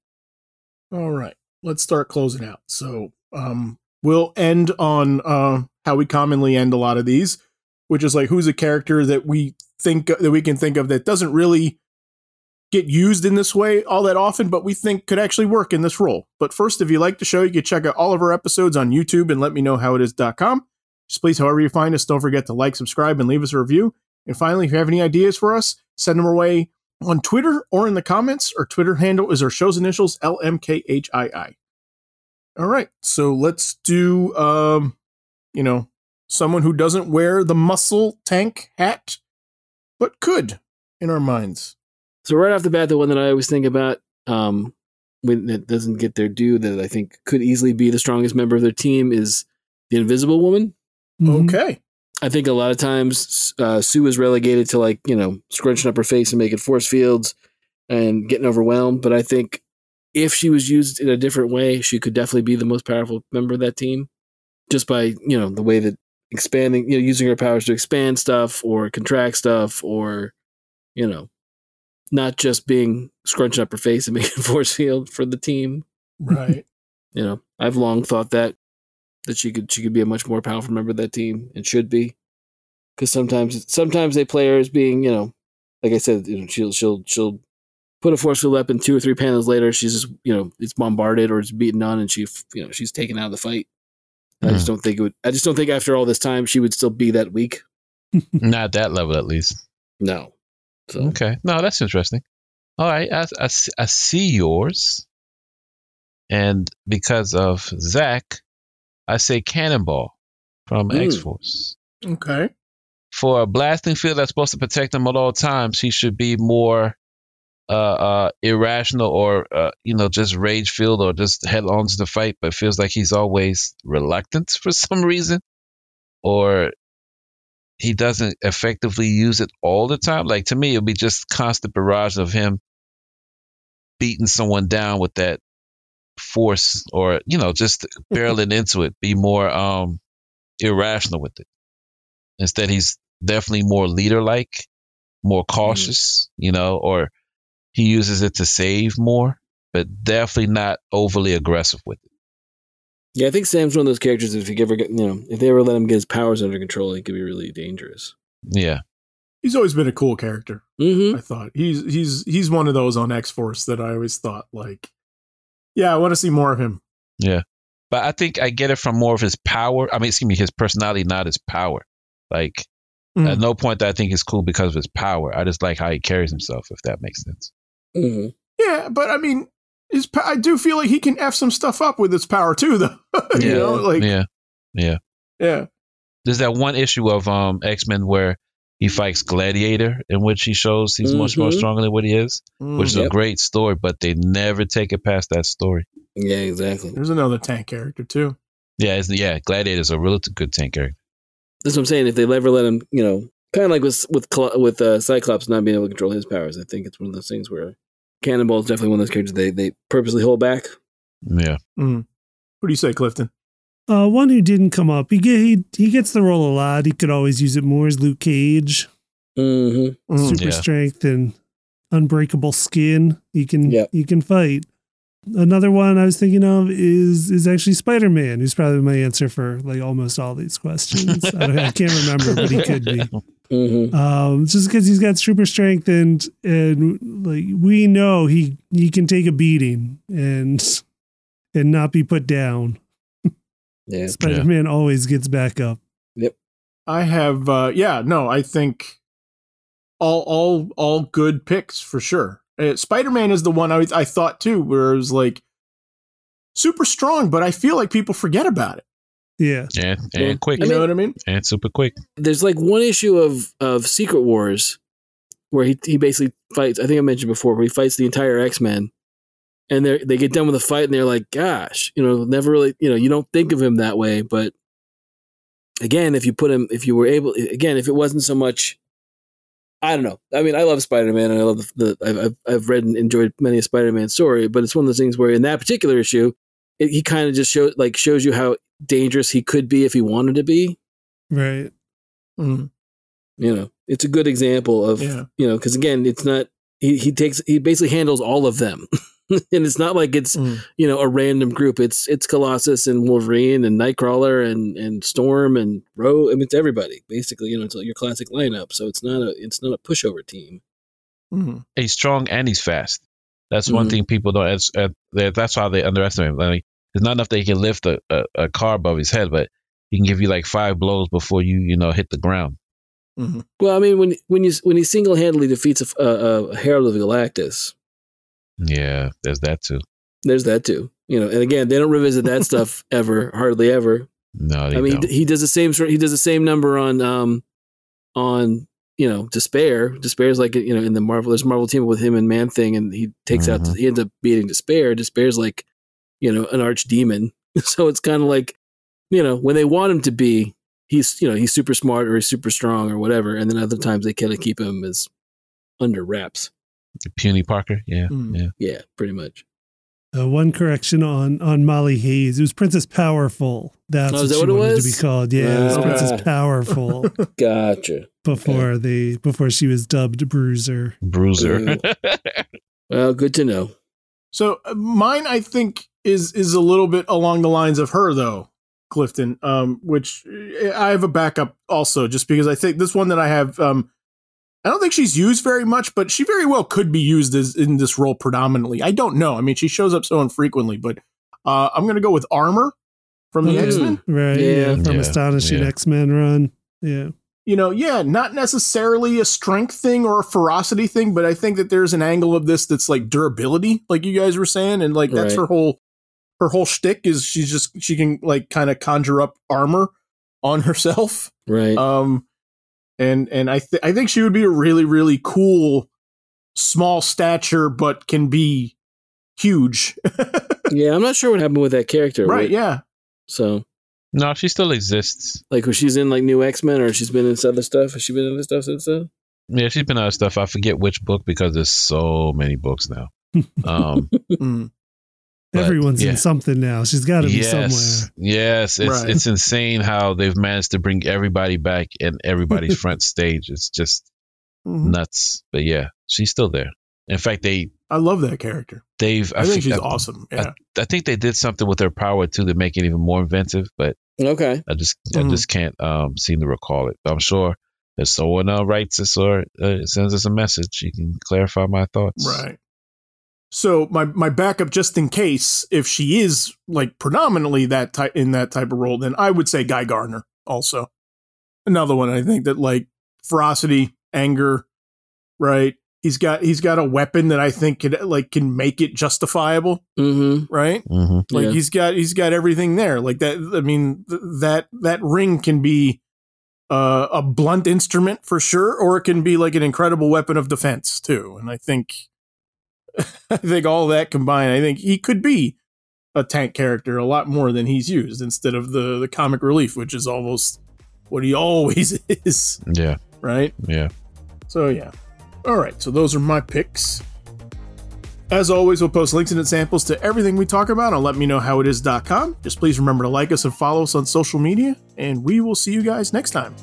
All right, let's start closing out. So, um, we'll end on uh, how we commonly end a lot of these, which is like who's a character that we think that we can think of that doesn't really get used in this way all that often, but we think could actually work in this role. But first, if you like the show, you can check out all of our episodes on YouTube and letmeknowhowitis.com. Just please, however you find us, don't forget to like, subscribe, and leave us a review. And finally, if you have any ideas for us, send them our way on Twitter or in the comments. Our Twitter handle is our show's initials, LMKHII. All right, so let's do, um, you know, someone who doesn't wear the muscle tank hat, but could in our minds. So right off the bat, the one that I always think about, um, when that doesn't get their due, that I think could easily be the strongest member of their team is the Invisible Woman. Mm-hmm. Okay. I think a lot of times uh, Sue is relegated to like you know scrunching up her face and making force fields and getting overwhelmed. But I think if she was used in a different way, she could definitely be the most powerful member of that team, just by you know the way that expanding, you know, using her powers to expand stuff or contract stuff or you know not just being scrunching up her face and *laughs* making force field for the team. Right. *laughs* you know, I've long thought that that she could she could be a much more powerful member of that team and should be. Because sometimes sometimes they play her as being, you know, like I said, you know, she'll she'll she'll put a force field up and two or three panels later she's just you know it's bombarded or it's beaten on and she you know she's taken out of the fight. Mm. I just don't think it would. I just don't think after all this time she would still be that weak. *laughs* Not that level, at least. No. So. Okay. No, that's interesting. All right. I, I, I see yours. And because of Zach, I say Cannonball from Mm. X Force. Okay. For a blasting field that's supposed to protect him at all times, he should be more uh, uh, irrational or uh, you know just rage filled or just head on to the fight. But feels like he's always reluctant for *laughs* some reason, or he doesn't effectively use it all the time. Like to me, it'll be just constant barrage of him beating someone down with that force or you know just barreling into it be more um irrational with it instead he's definitely more leader like more cautious you know or he uses it to save more but definitely not overly aggressive with it Yeah, I think Sam's one of those characters. If you ever get, you know, if they ever let him get his powers under control, he could be really dangerous. yeah He's always been a cool character. Mm-hmm. I thought he's he's he's one of those on X Force that I always thought like, yeah, I want to see more of him. yeah but i think i get it from more of his power i mean excuse me his personality not his power like Mm. at no point that i think he's cool because of his power i just like how he carries himself if that makes sense Mm-hmm. Yeah, but I mean, his I do feel like he can f some stuff up with his power too, *laughs* though. you Yeah. know, like yeah, yeah yeah. there's that one issue of um X-Men where he fights Gladiator in which he shows he's much more Mhm. stronger than what he is, Mm. which is Yep. a great story, but they never take it past that story. Yeah, exactly. There's another tank character too. Yeah, it's, yeah, Gladiator's a really good tank character. That's what I'm saying. If they ever let him, you know, kind of like with with with uh, Cyclops not being able to control his powers, I think it's one of those things where Cannonball is definitely one of those characters they they purposely hold back. Yeah, Mm. What do you say, Clifton? Uh, one who didn't come up. He, get, he he gets the role a lot. He could always use it more. Is Luke Cage, Mm-hmm. Mm. super Yeah. strength and unbreakable skin. He can Yep. he can fight. Another one I was thinking of is is actually Spider Man, who's probably my answer for like almost all these questions. I, I can't remember, but he could be. *laughs* Mm-hmm. Um, just because he's got super strength and and like we know he he can take a beating and and not be put down. Yeah. Spider Man always gets back up. Yep. I have uh yeah, no, I think all all all good picks for sure. Uh, Spider-Man is the one I I thought too where it was like super strong, but I feel like people forget about it. Yeah, and, and Yeah. quick, You I know mean- what I mean? and super quick. There's like one issue of of Secret Wars where he he basically fights. I think I mentioned before where he fights the entire X Men, and they they get done with the fight and they're like, "Gosh, you know, never really, you know, you don't think of him that way." But again, if you put him, if you were able, again, if it wasn't so much. I don't know. I mean, I love Spider Man, and I love the. the I've, I've I've read and enjoyed many a Spider Man story, but it's one of those things where, in that particular issue, it, he kind of just shows like shows you how dangerous he could be if he wanted to be. right. Mm, You know, it's a good example of yeah. you know because again, it's not he he takes he basically handles all of them, *laughs* *laughs* and it's not like it's Mm. you know a random group. It's it's Colossus and Wolverine and Nightcrawler and and Storm and Ro. I mean, it's everybody basically. You know, it's your classic lineup. So it's not a it's not a pushover team. Mm. He's strong and he's fast. That's one Mhm. thing people don't. It's, uh, that's how they underestimate him. Like, it's not enough that he can lift a, a, a car above his head, but he can give you like five blows before you you know hit the ground. Mm. Well, I mean, when when you when he single handedly defeats a, a, a Herald of Galactus, Yeah, there's that too. there's that too. You know, and again, they don't revisit that *laughs* stuff ever, hardly ever. No, they I mean, don't. he does the same. He does the same number on um on you know Despair. Despair is like you know in the Marvel. There's Marvel team with him and Man Thing, and he takes out. Mhm. He ends up beating Despair. Despair's like you know an arch demon. *laughs* so it's kind of like you know when they want him to be, he's you know he's super smart or he's super strong or whatever, and then other times they kind of keep him as under wraps. Puny Parker. Yeah, Mm. yeah. Yeah, pretty much. Uh, one correction on on Molly Hayes. It was Princess Powerful. That's Oh, what is that she what it wanted was? to be called. Yeah, it was. Princess Powerful *laughs* Gotcha. before they before she was dubbed Bruiser. Bruiser. *laughs* Well, good to know. So uh, mine, I think, is is a little bit along the lines of her though, Clifton. Um, which uh, I have a backup also, just because I think this one that I have. Um, I don't think she's used very much, but she very well could be used as in this role predominantly. I don't know. I mean, she shows up so infrequently, but uh, I'm going to go with Armor from the Mm. X Men. Right. Yeah. Yeah. From Yeah, Astonishing yeah. X Men run. Yeah. you know, yeah, not necessarily a strength thing or a ferocity thing, but I think that there's an angle of this that's like durability, like you guys were saying, and like that's Right. her whole her whole shtick is she's just she can like kind of conjure up armor on herself. Right. Um, and and I th- I think she would be a really really cool, small stature but can be huge. *laughs* yeah, I'm not sure what happened with that character. right? Yeah. So No, she still exists. like, was she's in like new X Men or she's been in some other stuff? Has she been in other stuff since then? Yeah, she's been out of stuff. I forget which book because there's so many books now. *laughs* Um, Mm. But, Everyone's yeah. in something now. She's got to be somewhere. yes, it's Right. it's insane how they've managed to bring everybody back and everybody's *laughs* front stage. It's just Mhm. nuts. But yeah, she's still there. In fact, they I love that character. they've I, think think- she's I, awesome. Yeah. I think they did something with her power too to make it even more inventive. But Okay. I just Mhm. I just can't um seem to recall it. I'm sure if someone uh, writes us or uh, sends us a message, you can clarify my thoughts. Right. So my my backup, just in case, if she is like predominantly that type in that type of role, then I would say Guy Gardner. Also, another one I think that like ferocity, anger, right? He's got he's got a weapon that I think could like can make it justifiable, Mm-hmm. right? hmm Like Yeah. he's got he's got everything there. Like that. I mean, th- that that ring can be uh, a blunt instrument for sure, or it can be like an incredible weapon of defense too. And I think, *laughs* I think all that combined, I think he could be a tank character a lot more than he's used instead of the the comic relief, which is almost what he *laughs* always is, Yeah, right? yeah. So yeah. All right, so those are my picks. As always, we'll post links and examples to everything we talk about on letmeknowhowitis.com. Just please remember to like us and follow us on social media, and we will see you guys next time.